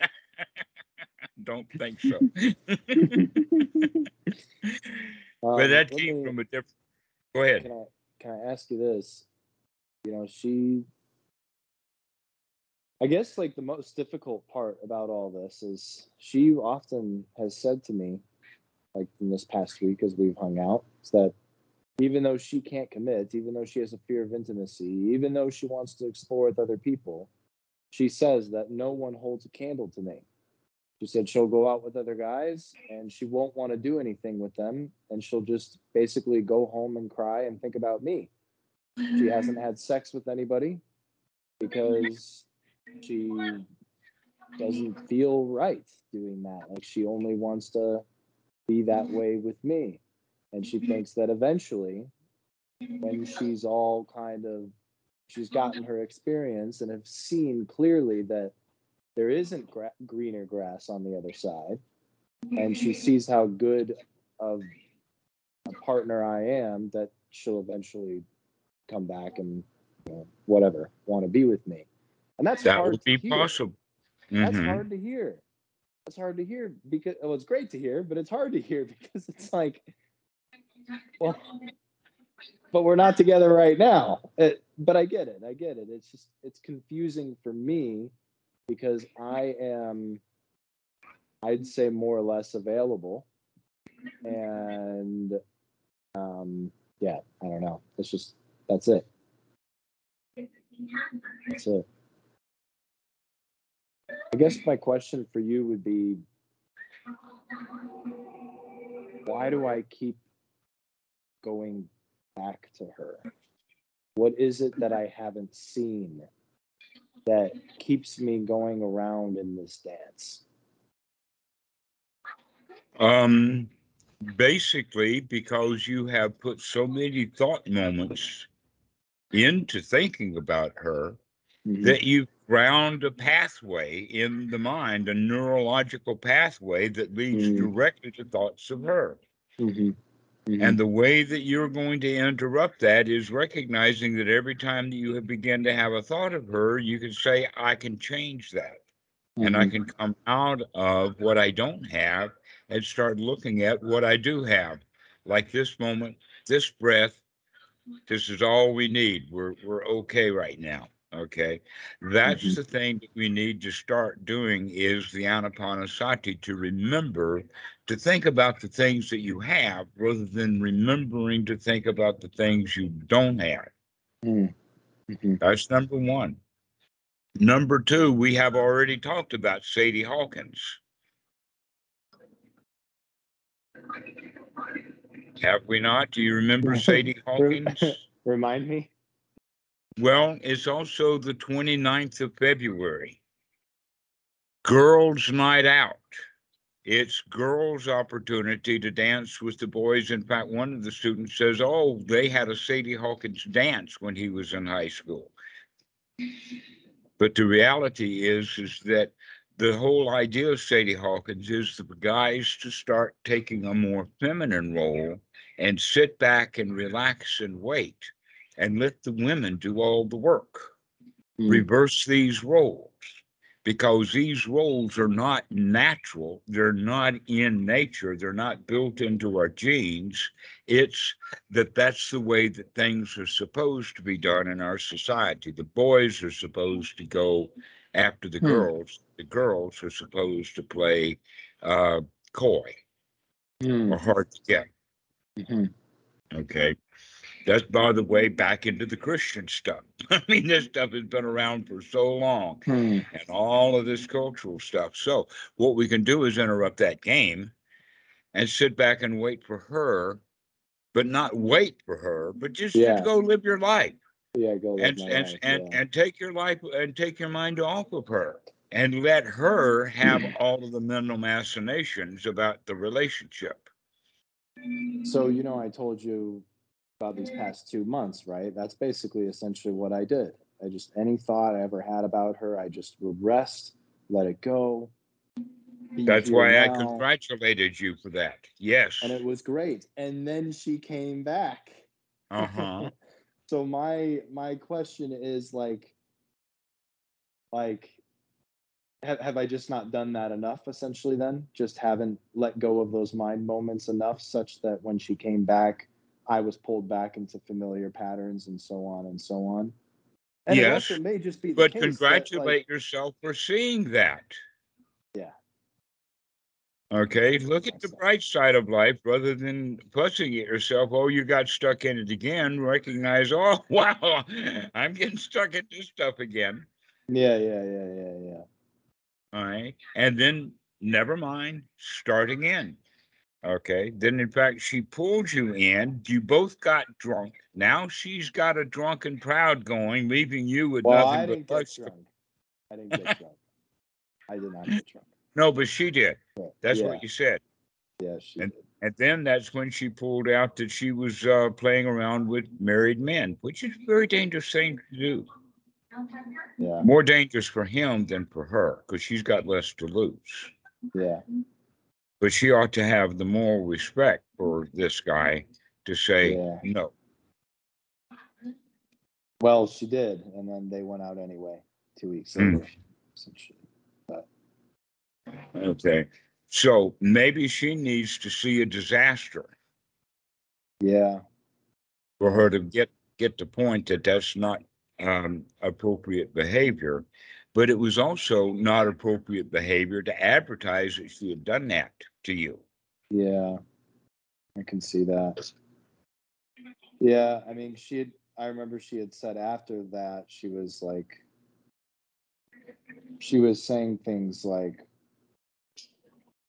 [SPEAKER 1] *laughs* don't think so. *laughs* but
[SPEAKER 2] Um,
[SPEAKER 1] that
[SPEAKER 2] let
[SPEAKER 1] came
[SPEAKER 2] me-
[SPEAKER 1] from a different. Go ahead.
[SPEAKER 2] Can I can I ask you this? You know, she I guess like the most difficult part about all this is she often has said to me, like in this past week as we've hung out, is that even though she can't commit, even though she has a fear of intimacy, even though she wants to explore with other people, she says that no one holds a candle to me. She said she'll go out with other guys and she won't want to do anything with them and she'll just basically go home and cry and think about me. She *laughs* hasn't had sex with anybody because she doesn't feel right doing that. Like she only wants to be that way with me. And she thinks that eventually, when she's all kind of, she's gotten her experience and have seen clearly that there isn't gra- greener grass on the other side, and she sees how good of a partner I am, that she'll eventually come back and you know, whatever want to be with me. And that's
[SPEAKER 1] That
[SPEAKER 2] hard
[SPEAKER 1] would be possible.
[SPEAKER 2] That's
[SPEAKER 1] Mhm.
[SPEAKER 2] hard to hear. That's hard to hear because well, it's great to hear, but it's hard to hear *laughs* because it's like, well, but we're not together right now. It, but I get it. I get it. It's just it's confusing for me because I am, I'd say more or less available, and um, yeah, I don't know. It's just that's it. That's it. I guess my question for you would be why do I keep going back to her? What is it that I haven't seen that keeps me going around in this dance?
[SPEAKER 1] Um, basically, because you have put so many thought moments into thinking about her that you ground a pathway in the mind, a neurological pathway that leads
[SPEAKER 2] Mm.
[SPEAKER 1] directly to thoughts of her.
[SPEAKER 2] Mhm. Mhm.
[SPEAKER 1] And the way that you're going to interrupt that is recognizing that every time that you have begin to have a thought of her, you can say, I can change that. And I
[SPEAKER 2] Mhm.
[SPEAKER 1] can come out of what I don't have and start looking at what I do have. Like this moment, this breath, this is all we need. We're we're okay right now. Okay. That's
[SPEAKER 2] Mhm.
[SPEAKER 1] the thing that we need to start doing is the anapanasati to remember to think about the things that you have rather than remembering to think about the things you don't have.
[SPEAKER 2] Mhm. Mhm.
[SPEAKER 1] That's number one. Number two, we have already talked about Sadie Hawkins. Have we not? Do you remember Sadie Hawkins? *laughs*
[SPEAKER 2] Remind me.
[SPEAKER 1] Well, it's also the 29th of February. Girls' Night Out. it's girls' opportunity to dance with the boys. In fact, one of the students says, "Oh, they had a Sadie Hawkins dance when he was in high school." But the reality is, is that the whole idea of Sadie Hawkins is for guys to start taking a more feminine role and sit back and relax and wait and let the women do all the work.
[SPEAKER 2] Mm.
[SPEAKER 1] Reverse these roles because these roles are not natural. They're not in nature. They're not built into our genes. It's that that's the way that things are supposed to be done in our society. The boys are supposed to go after the
[SPEAKER 2] Hmm.
[SPEAKER 1] girls. The girls are supposed to play uh, coy
[SPEAKER 2] Mm.
[SPEAKER 1] or hard to get.
[SPEAKER 2] Mhm.
[SPEAKER 1] Okay. That's by the way back into the Christian stuff. *laughs* I mean, this stuff has been around for so long
[SPEAKER 2] Mm.
[SPEAKER 1] and all of this cultural stuff. So what we can do is interrupt that game and sit back and wait for her, but not wait for her, but just, just
[SPEAKER 2] Yeah.
[SPEAKER 1] go live your life
[SPEAKER 2] Yeah, go live
[SPEAKER 1] and and
[SPEAKER 2] life,
[SPEAKER 1] and,
[SPEAKER 2] yeah.
[SPEAKER 1] and take your life and take your mind off of her and let her have *clears throat* all of the mental machinations about the relationship.
[SPEAKER 2] So, you know, I told you about these past two months, right? That's basically essentially what I did. I just, any thought I ever had about her, I just would rest, let it go.
[SPEAKER 1] That's why I congratulated you for that. Yes.
[SPEAKER 2] And it was great. And then she came back.
[SPEAKER 1] Uh huh. *laughs*
[SPEAKER 2] so my my question is like like have, have i just not done that enough essentially then just haven't let go of those mind moments enough such that when she came back i was pulled back into familiar patterns and so on and so on and it
[SPEAKER 1] Yes,
[SPEAKER 2] also may just be
[SPEAKER 1] But
[SPEAKER 2] case that,
[SPEAKER 1] congratulate
[SPEAKER 2] like,
[SPEAKER 1] yourself for seeing that.
[SPEAKER 2] Yeah.
[SPEAKER 1] Okay, look at the bright side of life rather than fussing at yourself. Oh, you got stuck in it again. Recognize, oh, *laughs* wow, I'm getting stuck at this stuff again.
[SPEAKER 2] yeah yeah yeah yeah yeah
[SPEAKER 1] All right. And then never mind, start again. Okay. Then, in fact, she pulled you in. You both got drunk. Now she's got a drunken crowd going, leaving you with
[SPEAKER 2] well
[SPEAKER 1] nothing
[SPEAKER 2] i
[SPEAKER 1] but
[SPEAKER 2] didn't get drunk i didn't get drunk i did not get drunk
[SPEAKER 1] No, but she did. That's
[SPEAKER 2] yeah,
[SPEAKER 1] what you said.
[SPEAKER 2] yeah she
[SPEAKER 1] and-
[SPEAKER 2] did.
[SPEAKER 1] And then that's when she pulled out that she was uh, playing around with married men, which is a very dangerous thing to do.
[SPEAKER 2] Yeah
[SPEAKER 1] More dangerous for him than for her because she's got less to lose.
[SPEAKER 2] yeah
[SPEAKER 1] But she ought to have the moral respect for this guy to say
[SPEAKER 2] Yeah.
[SPEAKER 1] no.
[SPEAKER 2] Well, she did, and then they went out anyway. Two weeks
[SPEAKER 1] Mm.
[SPEAKER 2] later. Some shit.
[SPEAKER 1] Okay. So maybe she needs to see a disaster
[SPEAKER 2] Yeah,
[SPEAKER 1] for her to get get the point that that's not um, appropriate behavior. But it was also not appropriate behavior to advertise that she had done that to you.
[SPEAKER 2] yeah, I can see that. Yeah, I mean, she had. I remember she had said after that she was like, she was saying things like,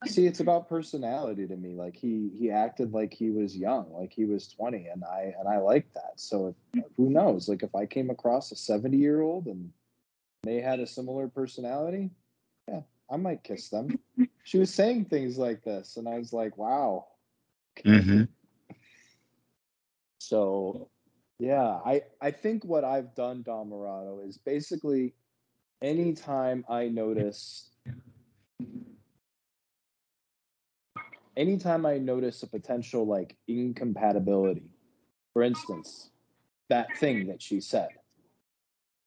[SPEAKER 2] "See, it's about personality to me. Like he he acted like he was young, like he was twenty, and I and I like that. So if, who knows? Like if I came across a seventy year old and they had a similar personality, yeah, I might kiss them. She was saying things like this, and I was like, wow.
[SPEAKER 1] Mhm.
[SPEAKER 2] So, yeah, I I think what I've done, Dhammarato, is basically anytime I notice anytime I notice a potential like incompatibility, for instance, that thing that she said,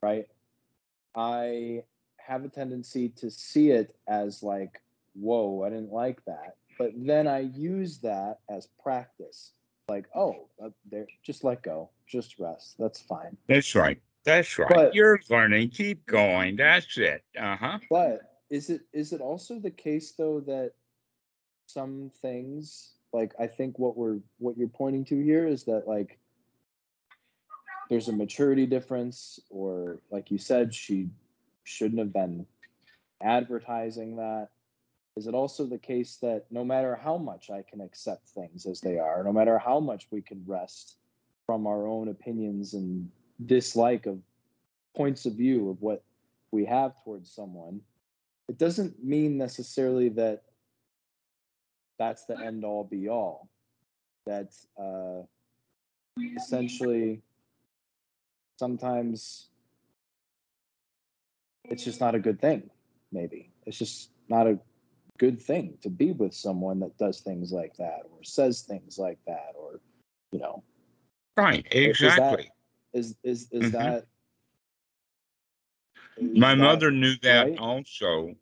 [SPEAKER 2] right? I have a tendency to see it as like, whoa, I didn't like that. But then I use that as practice. Like, oh, uh, there, just let go, just rest. That's fine.
[SPEAKER 1] That's right. That's right.
[SPEAKER 2] But-
[SPEAKER 1] You're learning. Keep going. That's it. Uh huh.
[SPEAKER 2] But is it is it also the case though that some things like I think what we're what you're pointing to here is that like there's a maturity difference or like you said she shouldn't have been advertising that. Is it also the case that no matter how much I can accept things as they are no matter how much we can rest from our own opinions and dislike of points of view of what we have towards someone it doesn't mean necessarily that that's the end all be all. That's uh, essentially sometimes it's just not a good thing. Maybe it's just not a good thing to be with someone that does things like that or says things like that or you know
[SPEAKER 1] Right,
[SPEAKER 2] Is that-
[SPEAKER 1] exactly.
[SPEAKER 2] is is is
[SPEAKER 1] Mhm.
[SPEAKER 2] that
[SPEAKER 1] My
[SPEAKER 2] that-
[SPEAKER 1] mother knew that
[SPEAKER 2] right?
[SPEAKER 1] also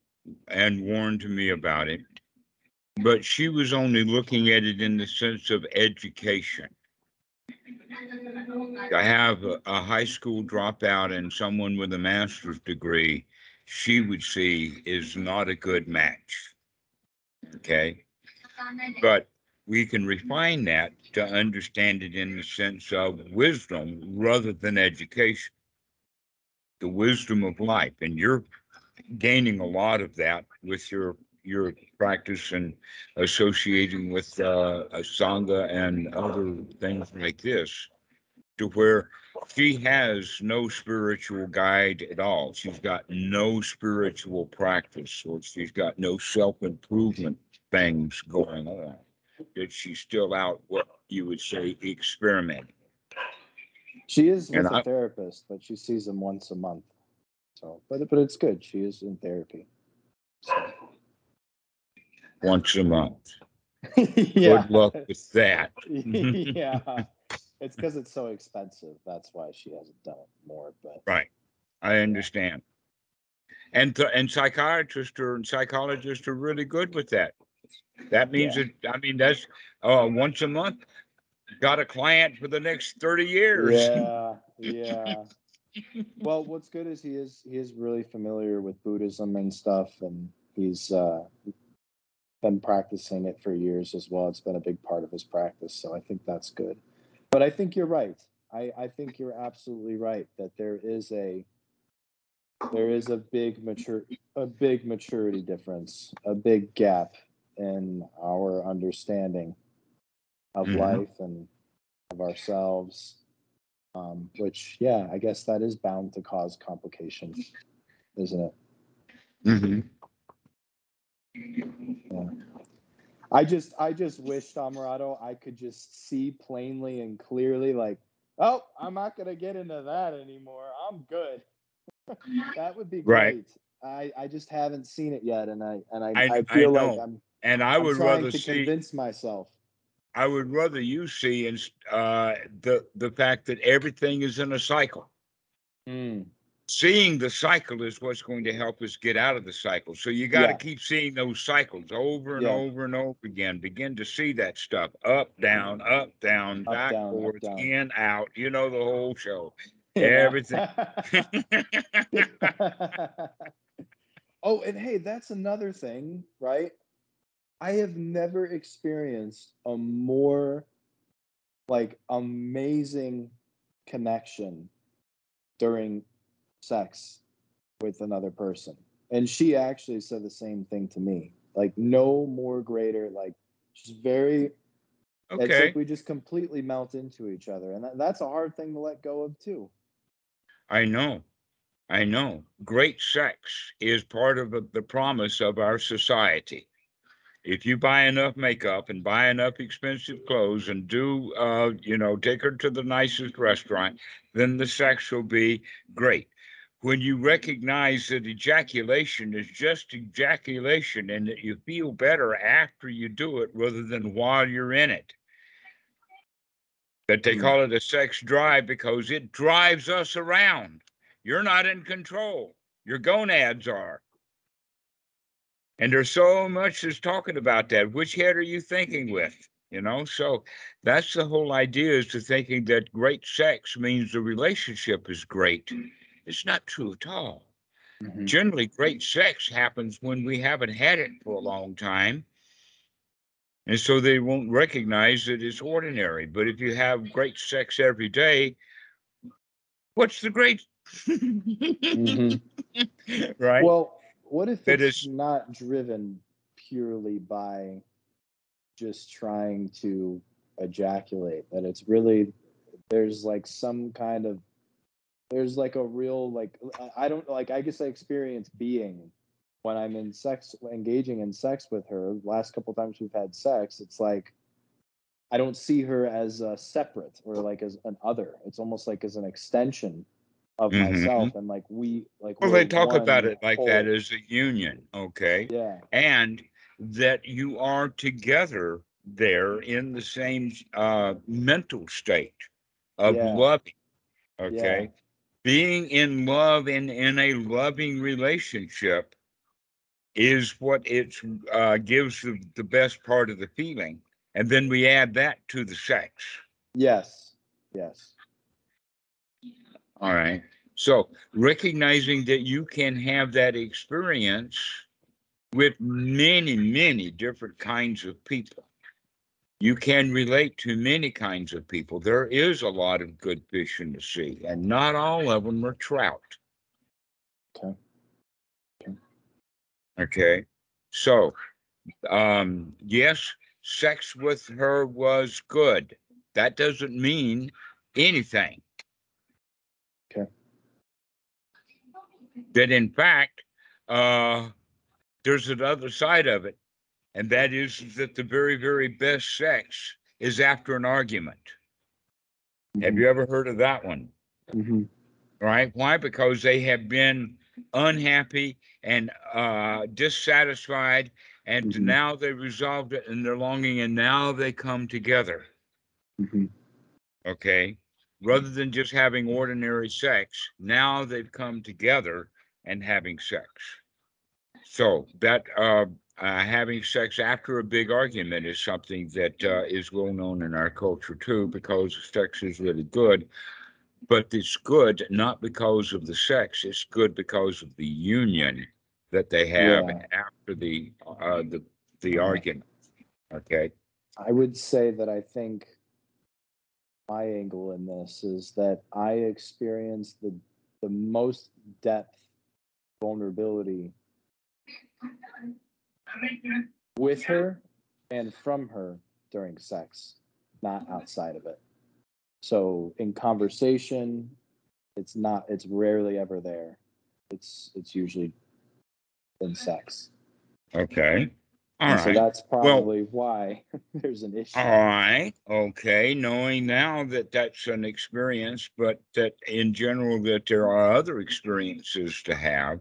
[SPEAKER 1] and warned me about it. But she was only looking at it in the sense of education. To have a, a high school dropout and someone with a master's degree, she would see is not a good match. Okay? But we can refine that to understand it in the sense of wisdom rather than education. The wisdom of life. And you're gaining a lot of that with your your practice and associating with uh, a sangha and other things like this to where she has no spiritual guide at all. She's got no spiritual practice or she's got no self-improvement things going on. That she's still out what you would say experimenting.
[SPEAKER 2] She is with
[SPEAKER 1] And
[SPEAKER 2] a
[SPEAKER 1] I-
[SPEAKER 2] therapist, but she sees him once a month. So, but but it's good. She is in therapy. So.
[SPEAKER 1] Once a month.
[SPEAKER 2] yeah.
[SPEAKER 1] Good luck with that. *laughs* *laughs*
[SPEAKER 2] yeah. It's because it's so expensive. That's why she hasn't done it more. But
[SPEAKER 1] Right. I understand. And th- and psychiatrists or and psychologists are really good with that. That means
[SPEAKER 2] Yeah.
[SPEAKER 1] that I mean that's uh once a month. Got a client for the next 30 years.
[SPEAKER 2] yeah, *laughs* yeah. well, what's good is he is he is really familiar with Buddhism and stuff, and he's uh, been practicing it for years as well. It's been a big part of his practice, so I think that's good. But I think you're right. I, I think you're absolutely right that there is a there is a big mature a big maturity difference, a big gap in our understanding of
[SPEAKER 1] Mhm.
[SPEAKER 2] life and of ourselves um, which yeah i guess that is bound to cause complications isn't it
[SPEAKER 1] Mhm.
[SPEAKER 2] i just i just wish Dhammarato i could just see plainly and clearly like oh i'm not gonna get into that anymore i'm good *laughs* that would be great. Right. i i just haven't seen it yet and i and i,
[SPEAKER 1] I-
[SPEAKER 2] I,
[SPEAKER 1] I
[SPEAKER 2] feel like i'm
[SPEAKER 1] And I would rather
[SPEAKER 2] to
[SPEAKER 1] see
[SPEAKER 2] convince myself
[SPEAKER 1] I would rather you see in uh the the fact that everything is in a cycle.
[SPEAKER 2] Mm,
[SPEAKER 1] Seeing the cycle is what's going to help us get out of the cycle. So you got to
[SPEAKER 2] Yeah.
[SPEAKER 1] keep seeing those cycles over and
[SPEAKER 2] Yeah.
[SPEAKER 1] over and over again. Begin to see that stuff up, down, up, down,
[SPEAKER 2] Up,
[SPEAKER 1] back,
[SPEAKER 2] down, up,
[SPEAKER 1] forth,
[SPEAKER 2] down.
[SPEAKER 1] in, out. You know the whole show. *laughs*
[SPEAKER 2] Yeah.
[SPEAKER 1] Everything. *laughs*
[SPEAKER 2] oh, and hey, that's another thing, right? I have never experienced a more like amazing connection during sex with another person. And she actually said the same thing to me. Like no more greater like she's very it's
[SPEAKER 1] okay.
[SPEAKER 2] like we just completely melt into each other and that, that's a hard thing to let go of too.
[SPEAKER 1] I know. I know. Great sex is part of the the promise of our society. If you buy enough makeup and buy enough expensive clothes and do, uh, you know, take her to the nicest restaurant, then the sex will be great. When you recognize that ejaculation is just ejaculation and that you feel better after you do it rather than while you're in it. That they
[SPEAKER 2] Mm.
[SPEAKER 1] call it a sex drive because it drives us around. You're not in control. Your gonads are. And there's so much that's talking about that. Which head are you thinking with? You know, so that's the whole idea is to thinking that great sex means the relationship is great. It's not true at all. Generally, great sex happens when we haven't had it for a long time. And so they won't recognize that it's ordinary. But if you have great sex every day, what's the great?
[SPEAKER 2] Mhm. *laughs*
[SPEAKER 1] right?
[SPEAKER 2] Well, what if it's
[SPEAKER 1] is-
[SPEAKER 2] not driven purely by just trying to ejaculate? That it's really there's like some kind of there's like a real like I- don't like I guess I experience being when I'm in sex, engaging in sex with her, last couple times we've had sex, it's like I don't see her as a separate or like as an other. It's almost like as an extension of
[SPEAKER 1] Mhm.
[SPEAKER 2] myself, and like we like.
[SPEAKER 1] Well, they talk about it like that as a union, okay?
[SPEAKER 2] Yeah,
[SPEAKER 1] And that you are together there in the same uh, mental state of
[SPEAKER 2] Yeah.
[SPEAKER 1] loving, okay? Being in love and in a loving relationship is what it uh, gives the, the best part of the feeling. And then we add that to the sex.
[SPEAKER 2] yes, yes,
[SPEAKER 1] All right. So recognizing that you can have that experience with many, many different kinds of people. You can relate to many kinds of people. There is a lot of good fish in the sea, and not all of them are trout.
[SPEAKER 2] Okay. Okay.
[SPEAKER 1] Okay. So, um, yes, sex with her was good. That doesn't mean anything.
[SPEAKER 2] Okay.
[SPEAKER 1] That in fact, uh, there's another side of it, and that is that the very, very best sex is after an argument. Have you ever heard of that one?
[SPEAKER 2] hmm
[SPEAKER 1] right? Why? Because they have been unhappy and uh, dissatisfied, and
[SPEAKER 2] Mhm.
[SPEAKER 1] now they resolved it and they're longing, and now they come together.
[SPEAKER 2] hmm
[SPEAKER 1] Okay, rather than just having ordinary sex, now they've come together and having sex. So that uh, uh, having sex after a big argument is something that uh, is well known in our culture too, because sex is really good. But it's good not because of the sex; it's good because of the union that they have
[SPEAKER 2] Yeah.
[SPEAKER 1] after the uh, the the argument. Okay.
[SPEAKER 2] I would say that I think my angle in this is that I experienced the the most depth vulnerability with her and from her during sex, not outside of it. So in conversation, it's not it's rarely ever there. It's it's usually in sex.
[SPEAKER 1] Okay. All
[SPEAKER 2] And so that's probably why *laughs* there's an issue.
[SPEAKER 1] All right. Okay. Knowing now that that's an experience, but that in general that there are other experiences to have,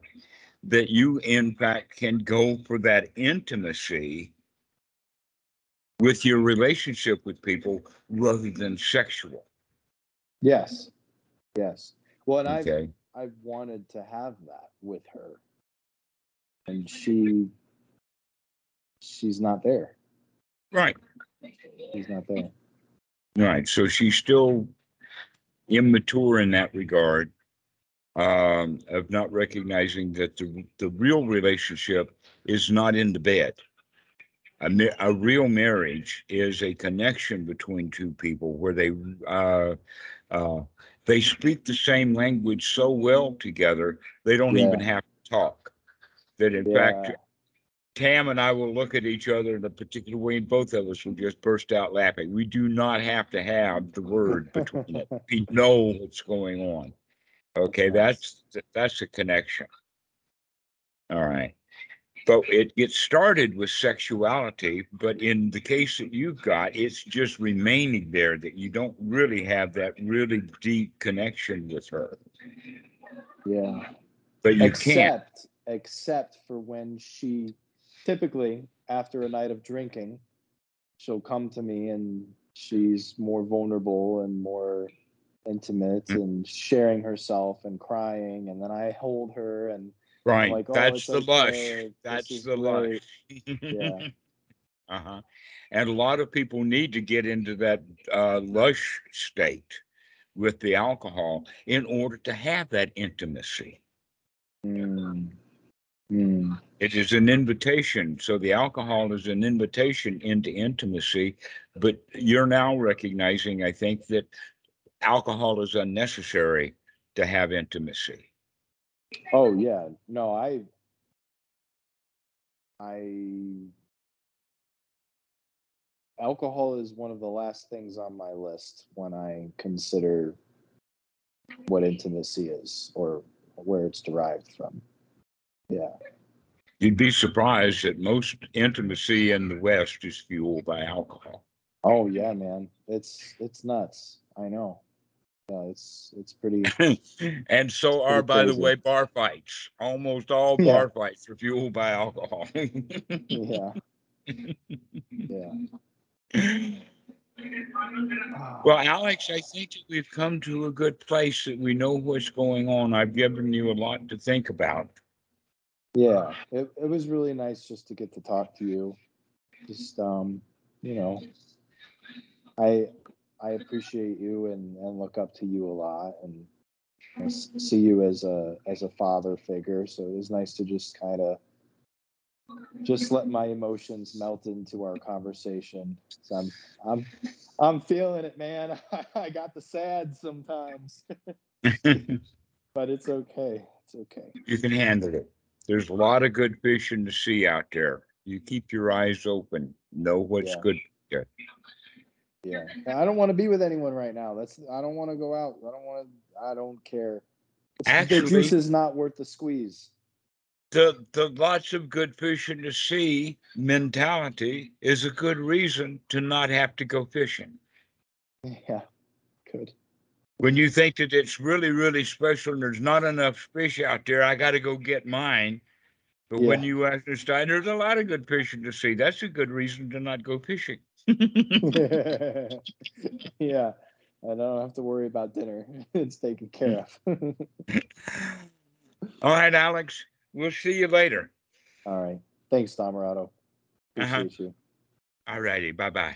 [SPEAKER 1] that you in fact can go for that intimacy with your relationship with people rather than sexual.
[SPEAKER 2] Yes. Yes. Well, and I've I've wanted to have that with her. And she she's not there.
[SPEAKER 1] Right.
[SPEAKER 2] She's not there.
[SPEAKER 1] Right. So she's still immature in that regard, um, of not recognizing that the the real relationship is not in the bed. A, a real marriage is a connection between two people where they uh, uh, they speak the same language so well together they don't even have to talk. That in fact, Tam and I will look at each other in a particular way, and both of us will just burst out laughing. We do not have to have the word between *laughs* it. We know what's going on. Okay, that's that's a connection. All right. But it gets started with sexuality, but in the case that you've got, it's just remaining there that you don't really have that really deep connection with her.
[SPEAKER 2] Yeah.
[SPEAKER 1] But you can't.
[SPEAKER 2] except except for when she typically after a night of drinking she'll come to me and she's more vulnerable and more intimate
[SPEAKER 1] Mm.
[SPEAKER 2] and sharing herself and crying and then i hold her and
[SPEAKER 1] Right.
[SPEAKER 2] like, "Oh,
[SPEAKER 1] That's the lush.
[SPEAKER 2] okay. This
[SPEAKER 1] That's the lush.
[SPEAKER 2] Yeah. *laughs*
[SPEAKER 1] uh-huh. And a lot of people need to get into that uh, lush state with the alcohol in order to have that intimacy.
[SPEAKER 2] Mm. Mm.
[SPEAKER 1] It is an invitation. So the alcohol is an invitation into intimacy, but you're now recognizing, I think, that alcohol is unnecessary to have intimacy.
[SPEAKER 2] oh yeah no i i alcohol is one of the last things on my list when i consider what intimacy is or where it's derived from yeah
[SPEAKER 1] You'd be surprised that most intimacy in the West is fueled by alcohol.
[SPEAKER 2] Oh yeah, man. It's it's nuts. I know. Yeah, it's it's pretty *laughs*
[SPEAKER 1] and so
[SPEAKER 2] pretty
[SPEAKER 1] are, by the way, bar fights. Almost all
[SPEAKER 2] Yeah.
[SPEAKER 1] bar fights are fueled by alcohol.
[SPEAKER 2] yeah. Yeah. *laughs*
[SPEAKER 1] well, Alex, I think that we've come to a good place that we know what's going on. I've given you a lot to think about.
[SPEAKER 2] Yeah. It it was really nice just to get to talk to you. Just um, you know, I I appreciate you and and look up to you a lot and I s- see you as a as a father figure. So it was nice to just kind of just let my emotions melt into our conversation. So I'm I'm I'm feeling it, man. *laughs* I got the sad sometimes, *laughs* but it's okay. It's okay.
[SPEAKER 1] you can handle it. There's a lot of good fish in the sea out there. You keep your eyes open, know what's
[SPEAKER 2] Yeah.
[SPEAKER 1] good.
[SPEAKER 2] Yeah. And *laughs* I don't want to be with anyone right now. That's I don't want to go out. I don't want to I don't care. the juice is not worth the squeeze.
[SPEAKER 1] The the lots of good fish in the sea mentality is a good reason to not have to go fishing.
[SPEAKER 2] Yeah. Good.
[SPEAKER 1] When you think that it's really, really special and there's not enough fish out there, I got to go get mine. But when you understand there's a lot of good fish in the sea, that's a good reason to not go fishing. *laughs*
[SPEAKER 2] yeah. I don't have to worry about dinner. *laughs* It's taken care of. *laughs*
[SPEAKER 1] All right, Alex. We'll see you later.
[SPEAKER 2] All right. Thanks, Dhammarato.
[SPEAKER 1] Uh-huh.
[SPEAKER 2] Appreciate you.
[SPEAKER 1] All righty. Bye bye.